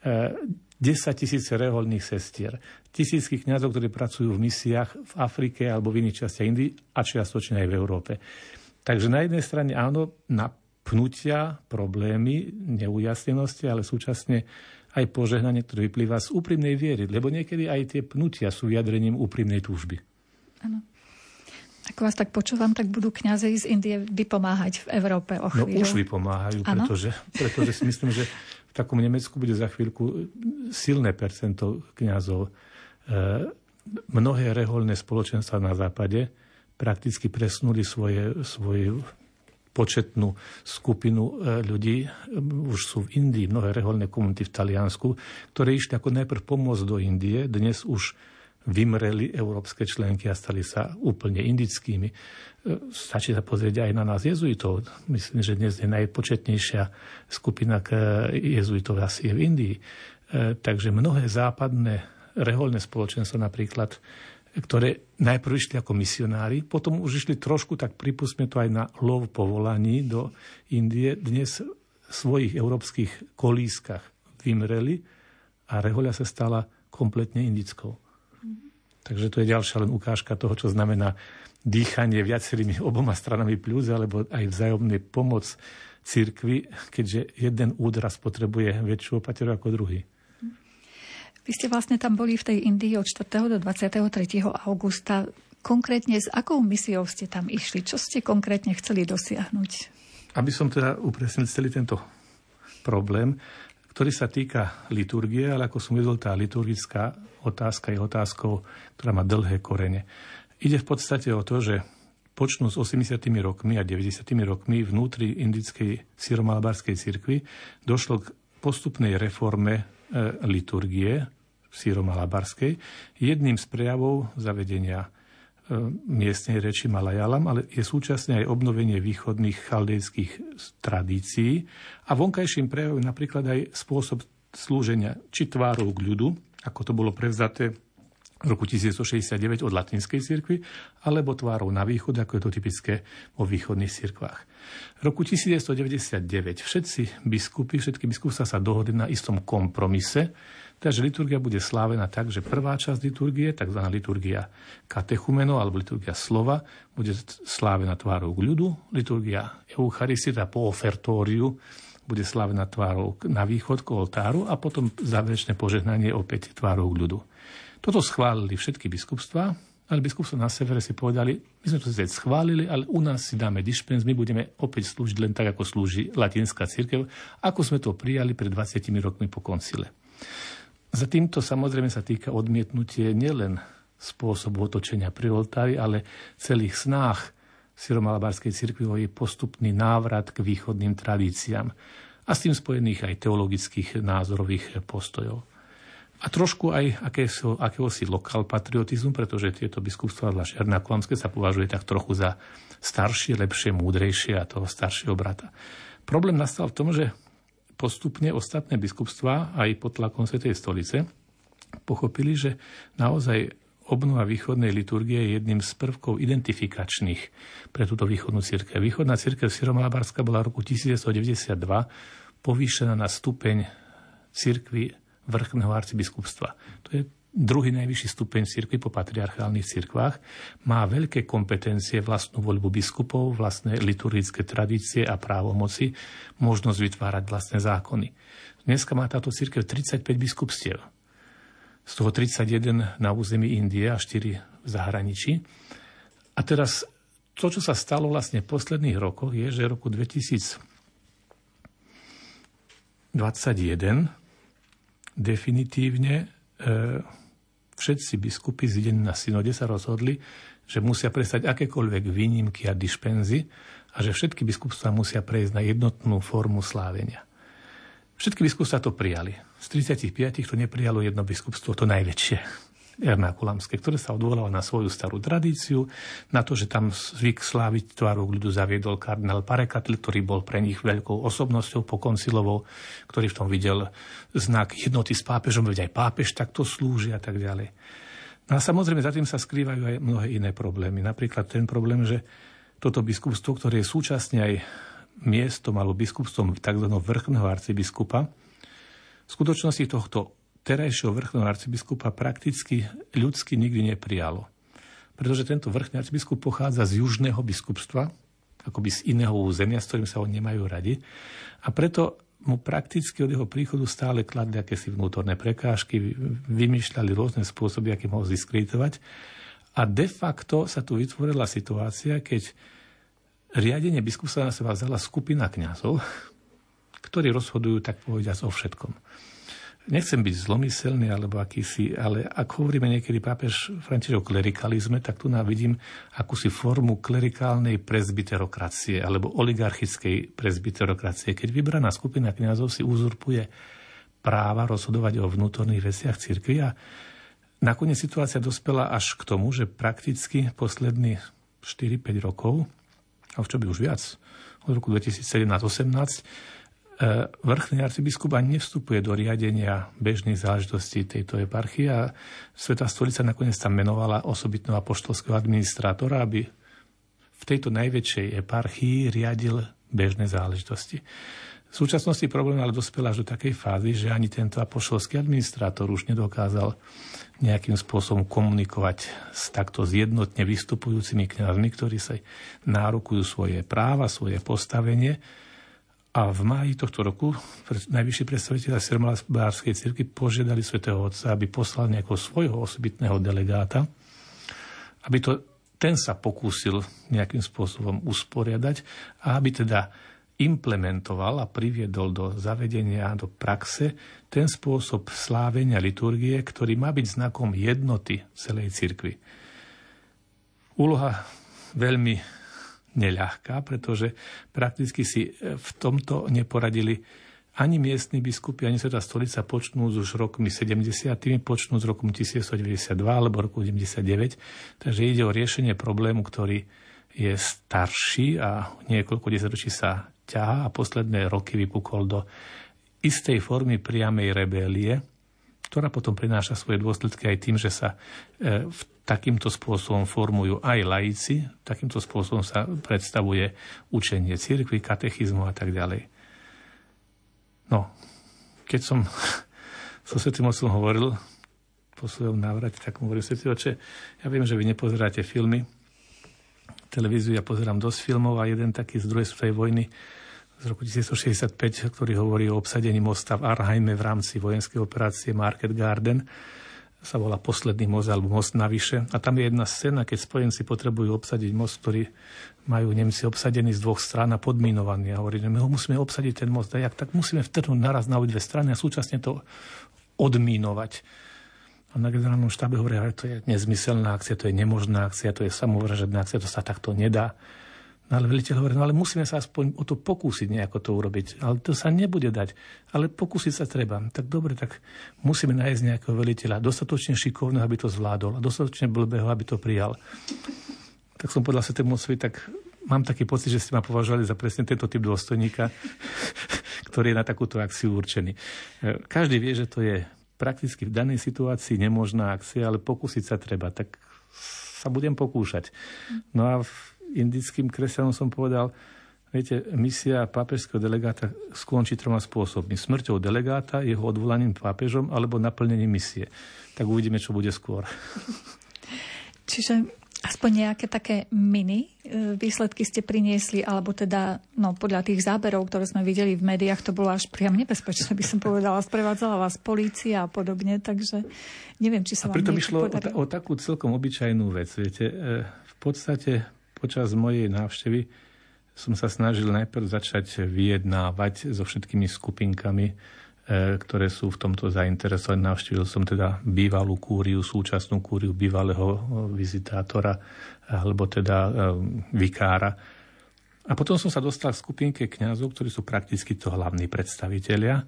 10 e, tisíce reholných sestier, tisícky kňazov, ktorí pracujú v misiách v Afrike alebo v iných častiach Indii a čiastočne aj v Európe. Takže na jednej strane áno, napnutia, problémy, neujasnenosti, ale súčasne aj požehnanie, ktoré vyplýva z úprimnej viery, lebo niekedy aj tie pnutia sú vyjadrením úprimnej túžby. Áno. Ako vás tak počúvam, tak budú kňazi z Indie vypomáhať v Európe o chvíľu. No už vypomáhajú, pretože, pretože si myslím, že v takom Nemecku bude za chvíľku silné percento kňazov. E, mnohé reholné spoločenstva na západe prakticky presnuli svoje, svoju početnú skupinu e, ľudí, už sú v Indii mnohé reholné komunity v Taliansku, ktoré išli ako najprv pomôcť do Indie, dnes už vymreli európske členky a stali sa úplne indickými. E, stačí sa pozrieť aj na nás jezuitov. Myslím, že dnes je najpočetnejšia skupina jezuitov asi je v Indii. E, takže mnohé západné reholné spoločenstvo napríklad ktoré najprv išli ako misionári, potom už išli trošku, tak pripustme to aj na lov povolaní do Indie. Dnes v svojich európskych kolískach vymreli a rehoľa sa stala kompletne indickou. Mm-hmm. Takže to je ďalšia len ukážka toho, čo znamená dýchanie viacerými oboma stranami plus, alebo aj vzájomný pomoc cirkvi, keďže jeden údraz potrebuje väčšiu opateru ako druhý. Vy ste vlastne tam boli v tej Indii od 4. do 23. augusta. Konkrétne s akou misiou ste tam išli? Čo ste konkrétne chceli dosiahnuť? Aby som teda upresnil celý tento problém, ktorý sa týka liturgie, ale ako som vedel, tá liturgická otázka je otázkou, ktorá má dlhé korene. Ide v podstate o to, že počnú s 80. rokmi a 90. rokmi vnútri indickej syromalabarskej cirkvi došlo k postupnej reforme liturgie v síromalabarskej. Jedným z prejavov zavedenia e, miestnej reči Malajalam, ale je súčasne aj obnovenie východných chaldejských tradícií a vonkajším prejavom napríklad aj spôsob slúženia či tvárov k ľudu, ako to bolo prevzaté roku 1969 od latinskej cirkvi, alebo tvárov na východ, ako je to typické vo východných cirkvách. V roku 1999 všetci biskupy, všetky biskupstva sa dohodli na istom kompromise, takže liturgia bude slávená tak, že prvá časť liturgie, tzv. liturgia katechumeno alebo liturgia slova, bude slávená tvárou k ľudu, liturgia Eucharistia po ofertóriu bude slávená tvárou na východ k oltáru a potom záverečné požehnanie opäť tvárou k ľudu. Toto schválili všetky biskupstva, ale biskupstvo na severe si povedali, my sme to sice schválili, ale u nás si dáme dispens, my budeme opäť slúžiť len tak, ako slúži latinská církev, ako sme to prijali pred 20 rokmi po koncile. Za týmto samozrejme sa týka odmietnutie nielen spôsobu otočenia pri oltári, ale celých snách Syromalabarskej cirkvi o jej postupný návrat k východným tradíciám a s tým spojených aj teologických názorových postojov a trošku aj akého, akéhosi lokal patriotizmu, pretože tieto biskupstva, zvlášť Ernakulamské, sa považuje tak trochu za staršie, lepšie, múdrejšie a toho staršieho brata. Problém nastal v tom, že postupne ostatné biskupstva aj pod tlakom Svetej stolice pochopili, že naozaj obnova východnej liturgie je jedným z prvkov identifikačných pre túto východnú církev. Východná církev Syromalabarská bola v roku 1992 povýšená na stupeň církvy vrchného arcibiskupstva. To je druhý najvyšší stupeň cirkvi po patriarchálnych cirkvách, má veľké kompetencie, vlastnú voľbu biskupov, vlastné liturgické tradície a právomoci, možnosť vytvárať vlastné zákony. Dneska má táto cirkev 35 biskupstiev. Z toho 31 na území Indie a 4 v zahraničí. A teraz to, čo sa stalo vlastne v posledných rokoch, je, že v roku 2021 definitívne e, všetci biskupy zidení na synode sa rozhodli, že musia prestať akékoľvek výnimky a dišpenzy a že všetky biskupstvá musia prejsť na jednotnú formu slávenia. Všetky biskupstvá to prijali. Z 35 to neprijalo jedno biskupstvo, to najväčšie. Ernákulamské, ktoré sa odvolalo na svoju starú tradíciu, na to, že tam zvyk sláviť tváru ľudu zaviedol kardinál Parekatl, ktorý bol pre nich veľkou osobnosťou pokoncilovou, ktorý v tom videl znak jednoty s pápežom, veď aj pápež takto slúži a tak ďalej. No a samozrejme za tým sa skrývajú aj mnohé iné problémy. Napríklad ten problém, že toto biskupstvo, ktoré je súčasne aj miestom alebo biskupstvom tzv. vrchného arcibiskupa, v skutočnosti tohto terajšieho vrchného arcibiskupa prakticky ľudsky nikdy neprijalo. Pretože tento vrchný arcibiskup pochádza z južného biskupstva, akoby z iného územia, s ktorým sa oni nemajú radi. A preto mu prakticky od jeho príchodu stále kladli akési vnútorné prekážky, vymýšľali rôzne spôsoby, akým ho ziskreditovať. A de facto sa tu vytvorila situácia, keď riadenie biskupstva na seba vzala skupina kňazov, ktorí rozhodujú, tak povediať, o všetkom nechcem byť zlomyselný alebo akýsi, ale ak hovoríme niekedy pápež František o klerikalizme, tak tu nám vidím akúsi formu klerikálnej prezbiterokracie alebo oligarchickej prezbiterokracie, keď vybraná skupina kňazov si uzurpuje práva rozhodovať o vnútorných veciach cirkvi a nakoniec situácia dospela až k tomu, že prakticky poslední 4-5 rokov, a čo by už viac, od roku 2017-18, E, vrchný arcibiskup ani nevstupuje do riadenia bežných záležitostí tejto eparchie a Sveta stolica nakoniec tam menovala osobitného apoštolského administrátora, aby v tejto najväčšej eparchii riadil bežné záležitosti. V súčasnosti problém ale dospel až do takej fázy, že ani tento apoštolský administrátor už nedokázal nejakým spôsobom komunikovať s takto zjednotne vystupujúcimi kňazmi, ktorí sa nárokujú svoje práva, svoje postavenie a v máji tohto roku najvyšší predstaviteľ Sirmalskej cirky požiadali svätého Otca, aby poslal nejakého svojho osobitného delegáta, aby to, ten sa pokúsil nejakým spôsobom usporiadať a aby teda implementoval a priviedol do zavedenia, do praxe ten spôsob slávenia liturgie, ktorý má byť znakom jednoty celej cirkvi. Úloha veľmi neľahká, pretože prakticky si e, v tomto neporadili ani miestni biskupy, ani Sveta stolica počnú už rokmi 70. počnú z roku 1992 alebo roku 1999. Takže ide o riešenie problému, ktorý je starší a niekoľko desaťročí sa ťaha a posledné roky vypukol do istej formy priamej rebélie, ktorá potom prináša svoje dôsledky aj tým, že sa e, v takýmto spôsobom formujú aj laici, takýmto spôsobom sa predstavuje učenie cirkvi, katechizmu a tak ďalej. No, keď som so Svetým Otcom hovoril po svojom návrate, tak mu hovorím, Svetý Oče, ja viem, že vy nepozeráte filmy, televíziu, ja pozerám dosť filmov a jeden taký z druhej svetovej vojny z roku 1965, ktorý hovorí o obsadení mosta v Arheime v rámci vojenskej operácie Market Garden, sa volá Posledný most alebo Most navyše. A tam je jedna scéna, keď spojenci potrebujú obsadiť most, ktorý majú Nemci obsadený z dvoch strán a podminovaný. A hovorí, že my ho musíme obsadiť ten most. A jak tak musíme vtrhnúť naraz na dve strany a súčasne to odmínovať. A na generálnom štábe hovorí, že to je nezmyselná akcia, to je nemožná akcia, to je samovražedná akcia, to sa takto nedá. No ale veliteľ hovorí, no ale musíme sa aspoň o to pokúsiť nejako to urobiť. Ale to sa nebude dať. Ale pokúsiť sa treba. Tak dobre, tak musíme nájsť nejakého veliteľa, dostatočne šikovného, aby to zvládol a dostatočne blbého, aby to prijal. Tak som povedal sa tému tak mám taký pocit, že ste ma považovali za presne tento typ dôstojníka, ktorý je na takúto akciu určený. Každý vie, že to je prakticky v danej situácii nemožná akcia, ale pokúsiť sa treba. Tak sa budem pokúšať. No a indickým kresťanom som povedal, viete, misia pápežského delegáta skončí troma spôsobmi. Smrťou delegáta, jeho odvolaním pápežom alebo naplnením misie. Tak uvidíme, čo bude skôr. Čiže aspoň nejaké také mini e, výsledky ste priniesli, alebo teda no, podľa tých záberov, ktoré sme videli v médiách, to bolo až priam nebezpečné, by som povedala. Sprevádzala vás polícia a podobne, takže neviem, či sa a vám pritom išlo o, o takú celkom obyčajnú vec. Viete, e, v podstate Počas mojej návštevy som sa snažil najprv začať vyjednávať so všetkými skupinkami, e, ktoré sú v tomto zainteresované. Navštívil som teda bývalú kúriu, súčasnú kúriu bývalého e, vizitátora alebo teda e, vikára. A potom som sa dostal k skupinke kňazov, ktorí sú prakticky to hlavní predstavitelia.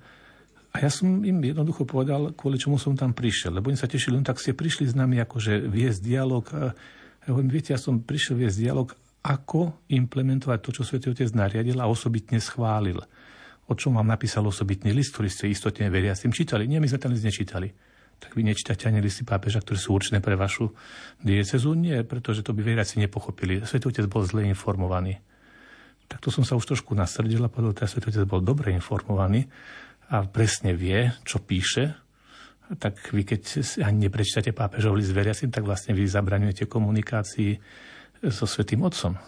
A ja som im jednoducho povedal, kvôli čomu som tam prišiel. Lebo oni sa tešili, no tak ste prišli s nami akože viesť dialog ja hovorím, viete, ja som prišiel viesť dialog, ako implementovať to, čo Svetý Otec nariadil a osobitne schválil. O čom vám napísal osobitný list, ktorý ste istotne vedia s tým čítali. Nie, my sme tam nič nečítali. tak vy nečítate ani listy pápeža, ktoré sú určené pre vašu diecezu? Nie, pretože to by veriaci nepochopili. Svetý Otec bol zle informovaný. Tak to som sa už trošku nasrdil a povedal, že Svetý Otec bol dobre informovaný a presne vie, čo píše, tak vy keď ani neprečítate pápežov list veriacim, tak vlastne vy zabraňujete komunikácii so Svetým Otcom.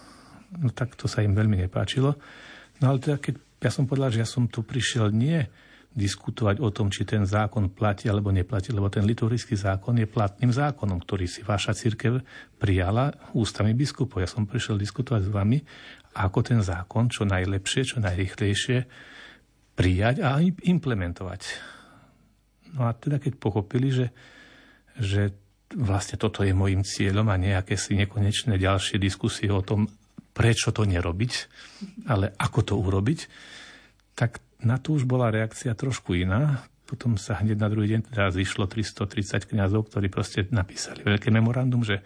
No tak to sa im veľmi nepáčilo. No ale teda keď ja som povedal, že ja som tu prišiel nie diskutovať o tom, či ten zákon platí alebo neplatí, lebo ten liturgický zákon je platným zákonom, ktorý si vaša církev prijala ústami biskupov. Ja som prišiel diskutovať s vami, ako ten zákon čo najlepšie, čo najrychlejšie prijať a implementovať. No a teda keď pochopili, že, že vlastne toto je môjim cieľom a nejaké si nekonečné ďalšie diskusie o tom, prečo to nerobiť, ale ako to urobiť, tak na to už bola reakcia trošku iná. Potom sa hneď na druhý deň teda zišlo 330 kňazov, ktorí proste napísali veľké memorandum, že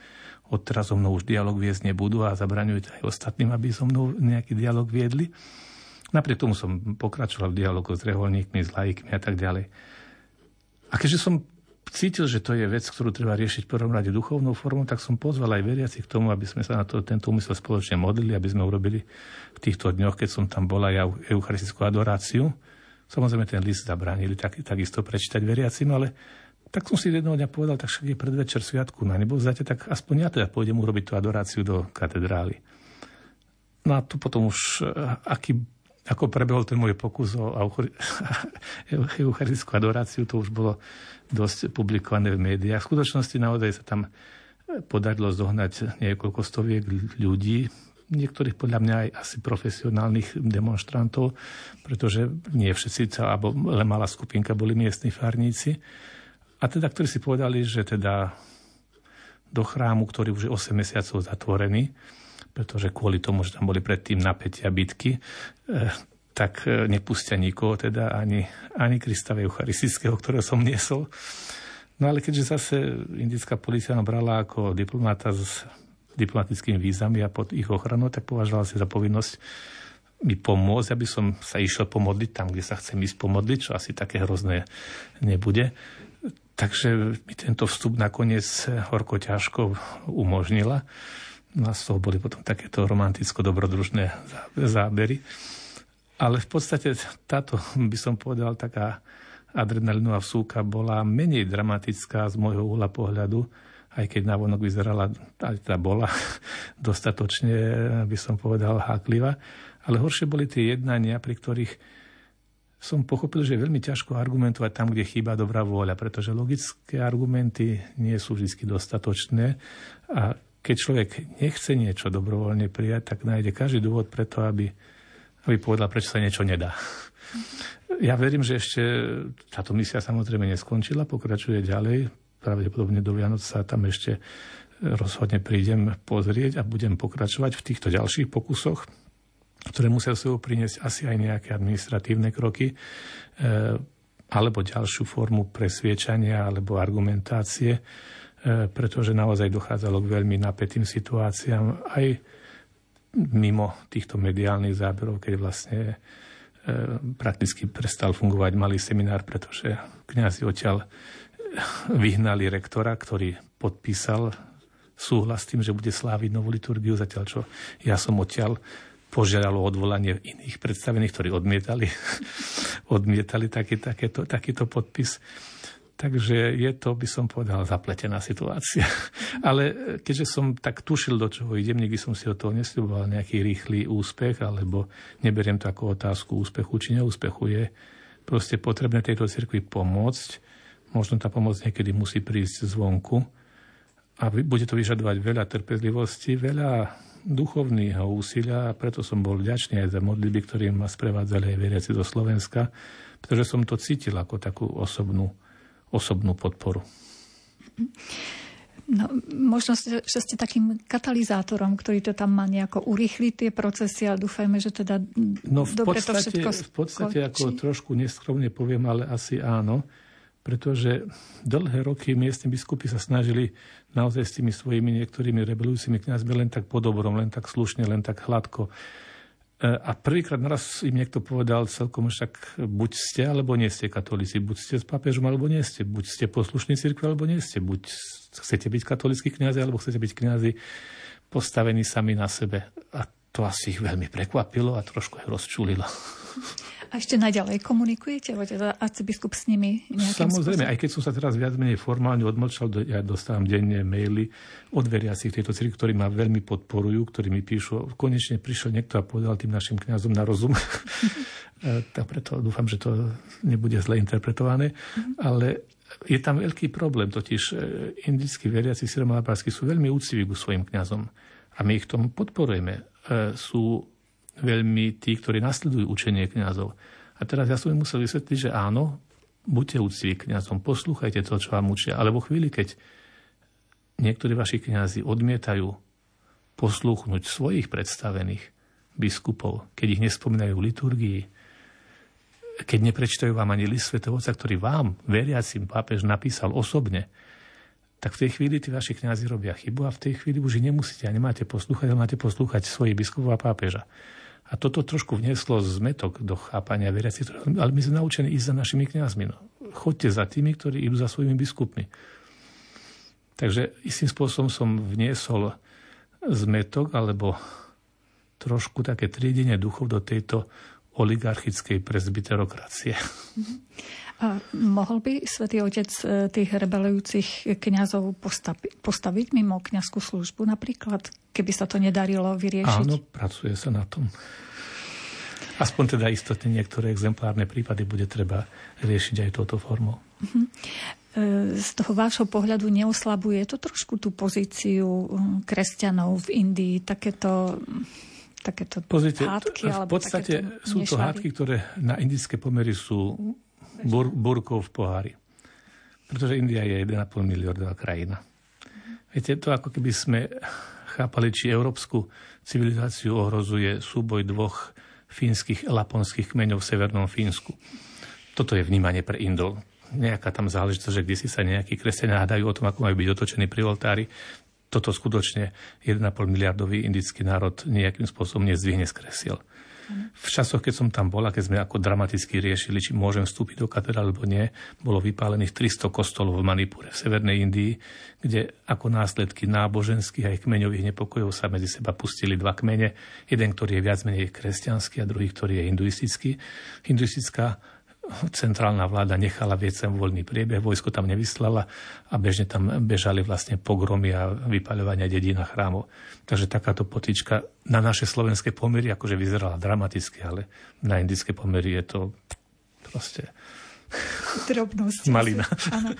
odteraz so mnou už dialog viesť nebudú a zabraňujú aj ostatným, aby so mnou nejaký dialog viedli. Napriek tomu som pokračoval v dialogu s reholníkmi, s laikmi a tak ďalej. A keďže som cítil, že to je vec, ktorú treba riešiť rade duchovnou formou, tak som pozval aj veriaci k tomu, aby sme sa na to, tento úmysel spoločne modlili, aby sme urobili v týchto dňoch, keď som tam bola ja eucharistickú adoráciu. Samozrejme ten list zabránili tak, takisto prečítať veriacim, ale tak som si jedného dňa povedal, tak však je predvečer sviatku na nebo, zate, tak aspoň ja teda pôjdem urobiť tú adoráciu do katedrály. No a tu potom už, eh, aký ako prebehol ten môj pokus o eucharistickú adoráciu, to už bolo dosť publikované v médiách. V skutočnosti naozaj sa tam podarilo zohnať niekoľko stoviek ľudí, niektorých podľa mňa aj asi profesionálnych demonstrantov, pretože nie všetci, alebo len malá skupinka boli miestni farníci. A teda, ktorí si povedali, že teda do chrámu, ktorý už je 8 mesiacov zatvorený, pretože kvôli tomu, že tam boli predtým napätia bitky, eh, tak eh, nepustia nikoho, teda ani, ani Krista Eucharistického, ktorého som niesol. No ale keďže zase indická policia brala ako diplomata s diplomatickými vízami a pod ich ochranou, tak považovala si za povinnosť mi pomôcť, aby som sa išiel pomodliť tam, kde sa chcem ísť pomodliť, čo asi také hrozné nebude. Takže mi tento vstup nakoniec horko ťažko umožnila. No a z toho boli potom takéto romanticko-dobrodružné zábery. Ale v podstate táto, by som povedal, taká adrenalinová vsúka bola menej dramatická z môjho uhla pohľadu, aj keď návonok vyzerala, aj teda bola dostatočne, by som povedal, háklivá. Ale horšie boli tie jednania, pri ktorých som pochopil, že je veľmi ťažko argumentovať tam, kde chýba dobrá vôľa, pretože logické argumenty nie sú vždy dostatočné a keď človek nechce niečo dobrovoľne prijať, tak nájde každý dôvod preto, aby, aby povedal, prečo sa niečo nedá. Ja verím, že ešte táto misia samozrejme neskončila, pokračuje ďalej. Pravdepodobne do Vianoc sa tam ešte rozhodne prídem pozrieť a budem pokračovať v týchto ďalších pokusoch, ktoré musia sebou priniesť asi aj nejaké administratívne kroky, e, alebo ďalšiu formu presviečania alebo argumentácie pretože naozaj dochádzalo k veľmi napätým situáciám aj mimo týchto mediálnych záberov, keď vlastne e, prakticky prestal fungovať malý seminár, pretože kňazi odtiaľ vyhnali rektora, ktorý podpísal súhlas s tým, že bude sláviť novú liturgiu, zatiaľ čo ja som odtiaľ požiadal o odvolanie iných predstavených, ktorí odmietali, odmietali taký, takéto, takýto podpis. Takže je to, by som povedal, zapletená situácia. Ale keďže som tak tušil, do čoho idem, nikdy som si od toho nesľuboval nejaký rýchly úspech, alebo neberiem to ako otázku úspechu či neúspechu. Je proste potrebné tejto cirkvi pomôcť. Možno tá pomoc niekedy musí prísť zvonku. A bude to vyžadovať veľa trpezlivosti, veľa duchovného úsilia a preto som bol vďačný aj za modlitby, ktorým ma sprevádzali aj veriaci zo Slovenska, pretože som to cítil ako takú osobnú osobnú podporu. No, možno, že ste takým katalizátorom, ktorý to tam má nejako urýchliť tie procesy, ale dúfajme, že teda no, v dobre podstate, to všetko V podstate, ako trošku neskromne poviem, ale asi áno, pretože dlhé roky miestni biskupy sa snažili naozaj s tými svojimi niektorými rebelujúcimi kniazmi len tak podobrom, len tak slušne, len tak hladko a prvýkrát naraz im niekto povedal celkom však buď ste, alebo nie ste katolíci, buď ste s pápežom, alebo nie ste, buď ste poslušní cirkvi, alebo nie ste, buď chcete byť katolícky kňazi, alebo chcete byť kňazi postavení sami na sebe. A to asi ich veľmi prekvapilo a trošku ich rozčulilo. A ešte naďalej komunikujete, teda arcibiskup s nimi Samozrejme, spôsobom? aj keď som sa teraz viac menej formálne odmlčal, ja dostávam denne maily od veriacich tejto cirkvi, ktorí ma veľmi podporujú, ktorí mi píšu, konečne prišiel niekto a povedal tým našim kňazom na rozum. E, tak preto dúfam, že to nebude zle interpretované. Mm-hmm. Ale je tam veľký problém, totiž e, indickí veriaci syromalabársky sú veľmi úciví ku svojim kňazom. A my ich tomu podporujeme. E, sú veľmi tí, ktorí nasledujú učenie kňazov. A teraz ja som im musel vysvetliť, že áno, buďte úctiví kňazom, poslúchajte to, čo vám učia. Alebo chvíli, keď niektorí vaši kňazi odmietajú poslúchnuť svojich predstavených biskupov, keď ich nespomínajú v liturgii, keď neprečtajú vám ani list Svetovca, ktorý vám, veriacim pápež, napísal osobne, tak v tej chvíli tí vaši kňazi robia chybu a v tej chvíli už nemusíte a nemáte poslúchať, ale máte poslúchať svojich biskupov a pápeža. A toto trošku vnieslo zmetok do chápania veriacich, ale my sme naučení ísť za našimi kňazmi. No. Chodte za tými, ktorí idú za svojimi biskupmi. Takže istým spôsobom som vniesol zmetok alebo trošku také triedenie duchov do tejto oligarchickej presbyterokracie. A mohol by svätý Otec e, tých rebelujúcich kňazov postaviť, postaviť mimo kňazskú službu napríklad, keby sa to nedarilo vyriešiť? Áno, pracuje sa na tom. Aspoň teda istotne niektoré exemplárne prípady bude treba riešiť aj touto formou. Uh-huh. Z toho vášho pohľadu neoslabuje to trošku tú pozíciu kresťanov v Indii, takéto takéto Pozrite, hádky? V podstate sú to hádky, ktoré na indické pomery sú bur, burkou v pohári. Pretože India je 1,5 miliardová krajina. Viete, to ako keby sme chápali, či európsku civilizáciu ohrozuje súboj dvoch fínskych, laponských kmeňov v severnom Fínsku. Toto je vnímanie pre Indol. Nejaká tam záležitosť, že kde si sa nejakí kresťania hádajú o tom, ako majú byť otočení pri oltári toto skutočne 1,5 miliardový indický národ nejakým spôsobom nezdvihne z kresiel. V časoch, keď som tam bola, keď sme ako dramaticky riešili, či môžem vstúpiť do katedrály alebo nie, bolo vypálených 300 kostolov v Manipure, v Severnej Indii, kde ako následky náboženských aj kmeňových nepokojov sa medzi seba pustili dva kmene. Jeden, ktorý je viac menej kresťanský a druhý, ktorý je hinduistický. Hinduistická centrálna vláda nechala viecem voľný priebeh, vojsko tam nevyslala a bežne tam bežali vlastne pogromy a vypaľovania dedín a chrámov. Takže takáto potička na naše slovenské pomery akože vyzerala dramaticky, ale na indické pomery je to proste drobnosti. Malina. Áno.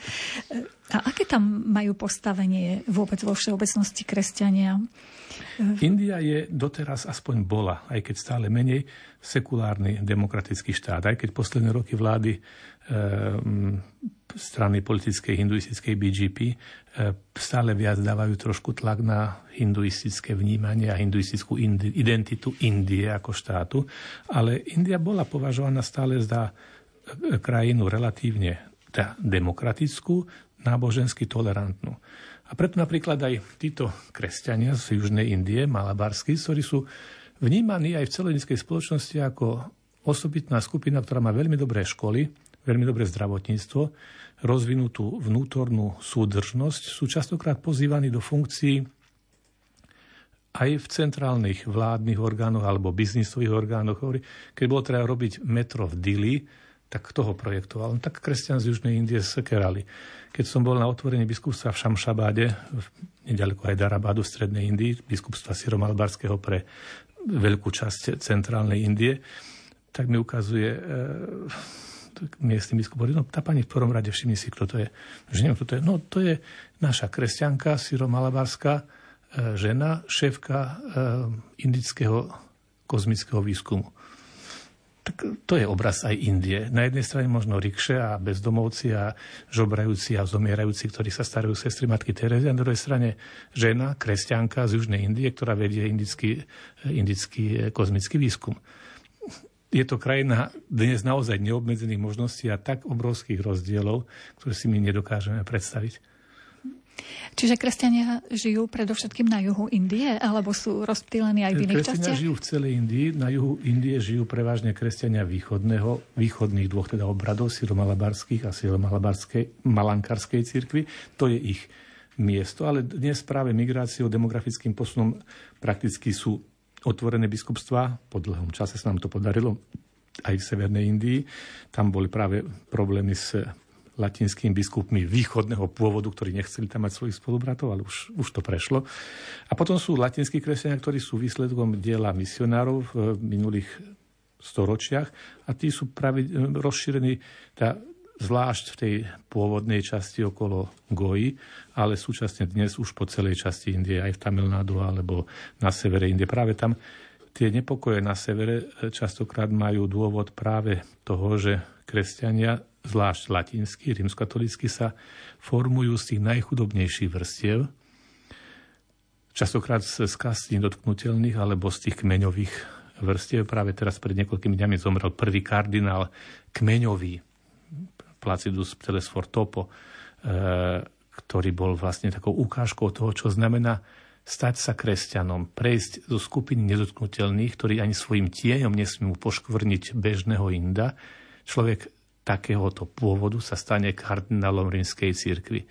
A aké tam majú postavenie vôbec vo všeobecnosti kresťania? India je doteraz aspoň bola, aj keď stále menej, sekulárny demokratický štát. Aj keď posledné roky vlády e, strany politickej hinduistickej BGP e, stále viac dávajú trošku tlak na hinduistické vnímanie a hinduistickú identitu Indie ako štátu. Ale India bola považovaná stále za krajinu relatívne demokratickú, nábožensky tolerantnú. A preto napríklad aj títo kresťania z Južnej Indie, malabarsky, ktorí sú vnímaní aj v celej spoločnosti ako osobitná skupina, ktorá má veľmi dobré školy, veľmi dobré zdravotníctvo, rozvinutú vnútornú súdržnosť, sú častokrát pozývaní do funkcií aj v centrálnych vládnych orgánoch alebo biznisových orgánoch. Keď bolo treba robiť metro v Dili, tak kto projektoval? Tak kresťan z Južnej Indie sekerali. Keď som bol na otvorení biskupstva v Šamšabáde, nedaleko Hyderabadu v Strednej Indii, biskupstva Siromalbarského pre veľkú časť centrálnej Indie, tak mi ukazuje e, miestny biskup, no tá pani v prvom rade všimni si, kto to je. Že neviem, kto to je. No to je naša kresťanka, syromalabarská e, žena, šéfka e, indického kozmického výskumu tak to je obraz aj Indie. Na jednej strane možno rikše a bezdomovci a žobrajúci a zomierajúci, ktorí sa starajú sestry matky Terezy, a na druhej strane žena, kresťanka z Južnej Indie, ktorá vedie indický, indický kozmický výskum. Je to krajina dnes naozaj neobmedzených možností a tak obrovských rozdielov, ktoré si my nedokážeme predstaviť. Čiže kresťania žijú predovšetkým na juhu Indie, alebo sú rozptýlení aj v iných kresťania častiach? žijú v celej Indii. Na juhu Indie žijú prevažne kresťania východného, východných dvoch teda obradov, siromalabarských a malankarskej cirkvi. To je ich miesto, ale dnes práve migráciou, demografickým posunom prakticky sú otvorené biskupstvá. Po dlhom čase sa nám to podarilo aj v Severnej Indii. Tam boli práve problémy s latinskými biskupmi východného pôvodu, ktorí nechceli tam mať svojich spolubratov, ale už, už to prešlo. A potom sú latinskí kresťania, ktorí sú výsledkom diela misionárov v minulých storočiach a tí sú práve e, rozšírení tá, zvlášť v tej pôvodnej časti okolo Goji, ale súčasne dnes už po celej časti Indie, aj v Tamil Nadu alebo na severe Indie. Práve tam tie nepokoje na severe e, častokrát majú dôvod práve toho, že kresťania zvlášť latinskí, rímskatolícky, sa formujú z tých najchudobnejších vrstiev, častokrát z kast nedotknutelných alebo z tých kmeňových vrstiev. Práve teraz pred niekoľkými dňami zomrel prvý kardinál kmeňový, Placidus Telesfor Topo, e, ktorý bol vlastne takou ukážkou toho, čo znamená stať sa kresťanom, prejsť zo skupiny nedotknutelných, ktorí ani svojim tieňom nesmú poškvrniť bežného inda. Človek takéhoto pôvodu sa stane kardinálom rímskej cirkvi.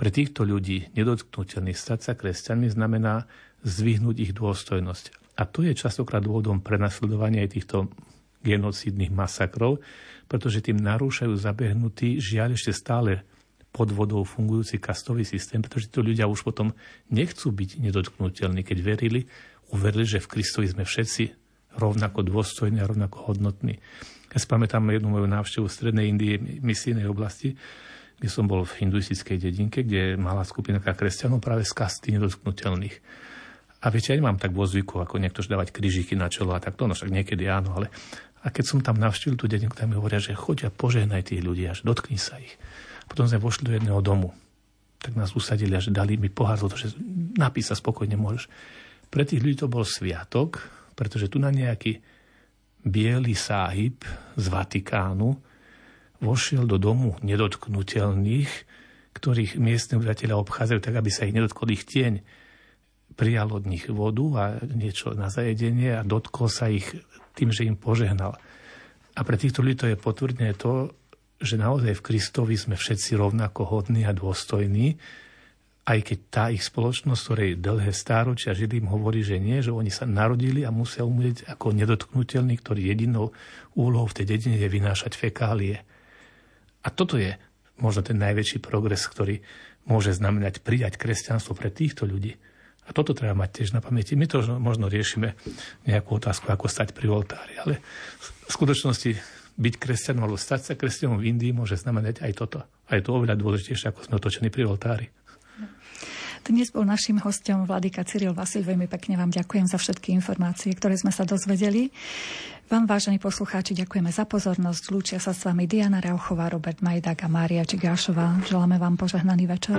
Pre týchto ľudí nedotknutelných stať sa kresťanmi znamená zvyhnúť ich dôstojnosť. A to je častokrát dôvodom prenasledovania aj týchto genocídnych masakrov, pretože tým narúšajú zabehnutý, žiaľ ešte stále pod vodou fungujúci kastový systém, pretože títo ľudia už potom nechcú byť nedotknutelní. Keď verili, uverili, že v Kristovi sme všetci rovnako dôstojní a rovnako hodnotní. Ja si pamätám jednu moju návštevu v Strednej Indii, misijnej oblasti, kde som bol v hinduistickej dedinke, kde mala skupina kresťanov práve z kasty nedotknutelných. A viete, ja nemám tak vo zvyku, ako niekto dávať krížiky na čelo a takto, no však niekedy áno, ale a keď som tam navštívil tú dedinku, tam mi hovoria, že chodia, požehnaj tých ľudí, až dotkni sa ich. Potom sme vošli do jedného domu. Tak nás usadili a že dali mi pohár že napísať sa spokojne môžeš. Pre tých ľudí to bol sviatok, pretože tu na nejaký biely sáhib z Vatikánu vošiel do domu nedotknutelných, ktorých miestne obyvateľia obchádzajú tak, aby sa ich nedotkol ich tieň. Prijal od nich vodu a niečo na zajedenie a dotkol sa ich tým, že im požehnal. A pre týchto ľudí to je potvrdenie to, že naozaj v Kristovi sme všetci rovnako hodní a dôstojní, aj keď tá ich spoločnosť, ktorej dlhé stáročia žili, im hovorí, že nie, že oni sa narodili a musia umrieť ako nedotknutelní, ktorý jedinou úlohou v tej dedine je vynášať fekálie. A toto je možno ten najväčší progres, ktorý môže znamenať prijať kresťanstvo pre týchto ľudí. A toto treba mať tiež na pamäti. My to možno riešime nejakú otázku, ako stať pri oltári, ale v skutočnosti byť kresťanom alebo stať sa kresťanom v Indii môže znamenať aj toto. A je to oveľa dôležitejšie, ako sme otočení pri oltári. Dnes bol našim hostom Vladika Cyril Vasil. Veľmi pekne vám ďakujem za všetky informácie, ktoré sme sa dozvedeli. Vám, vážení poslucháči, ďakujeme za pozornosť. Lúčia sa s vami Diana Rauchová, Robert Majdak a Mária Čigášová. Želáme vám požehnaný večer.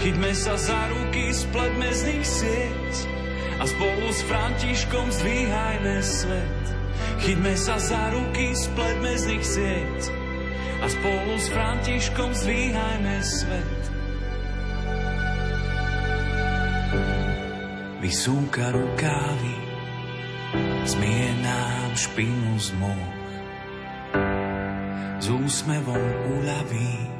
Chyťme sa za ruky, spletme z nich sieť a spolu s Františkom zdvíhajme svet. Chyťme sa za ruky, spletme z nich sieť a spolu s Františkom zdvíhajme svet. Vysúka rukávy, zmie nám špinu z moh. S úsmevom uľaví,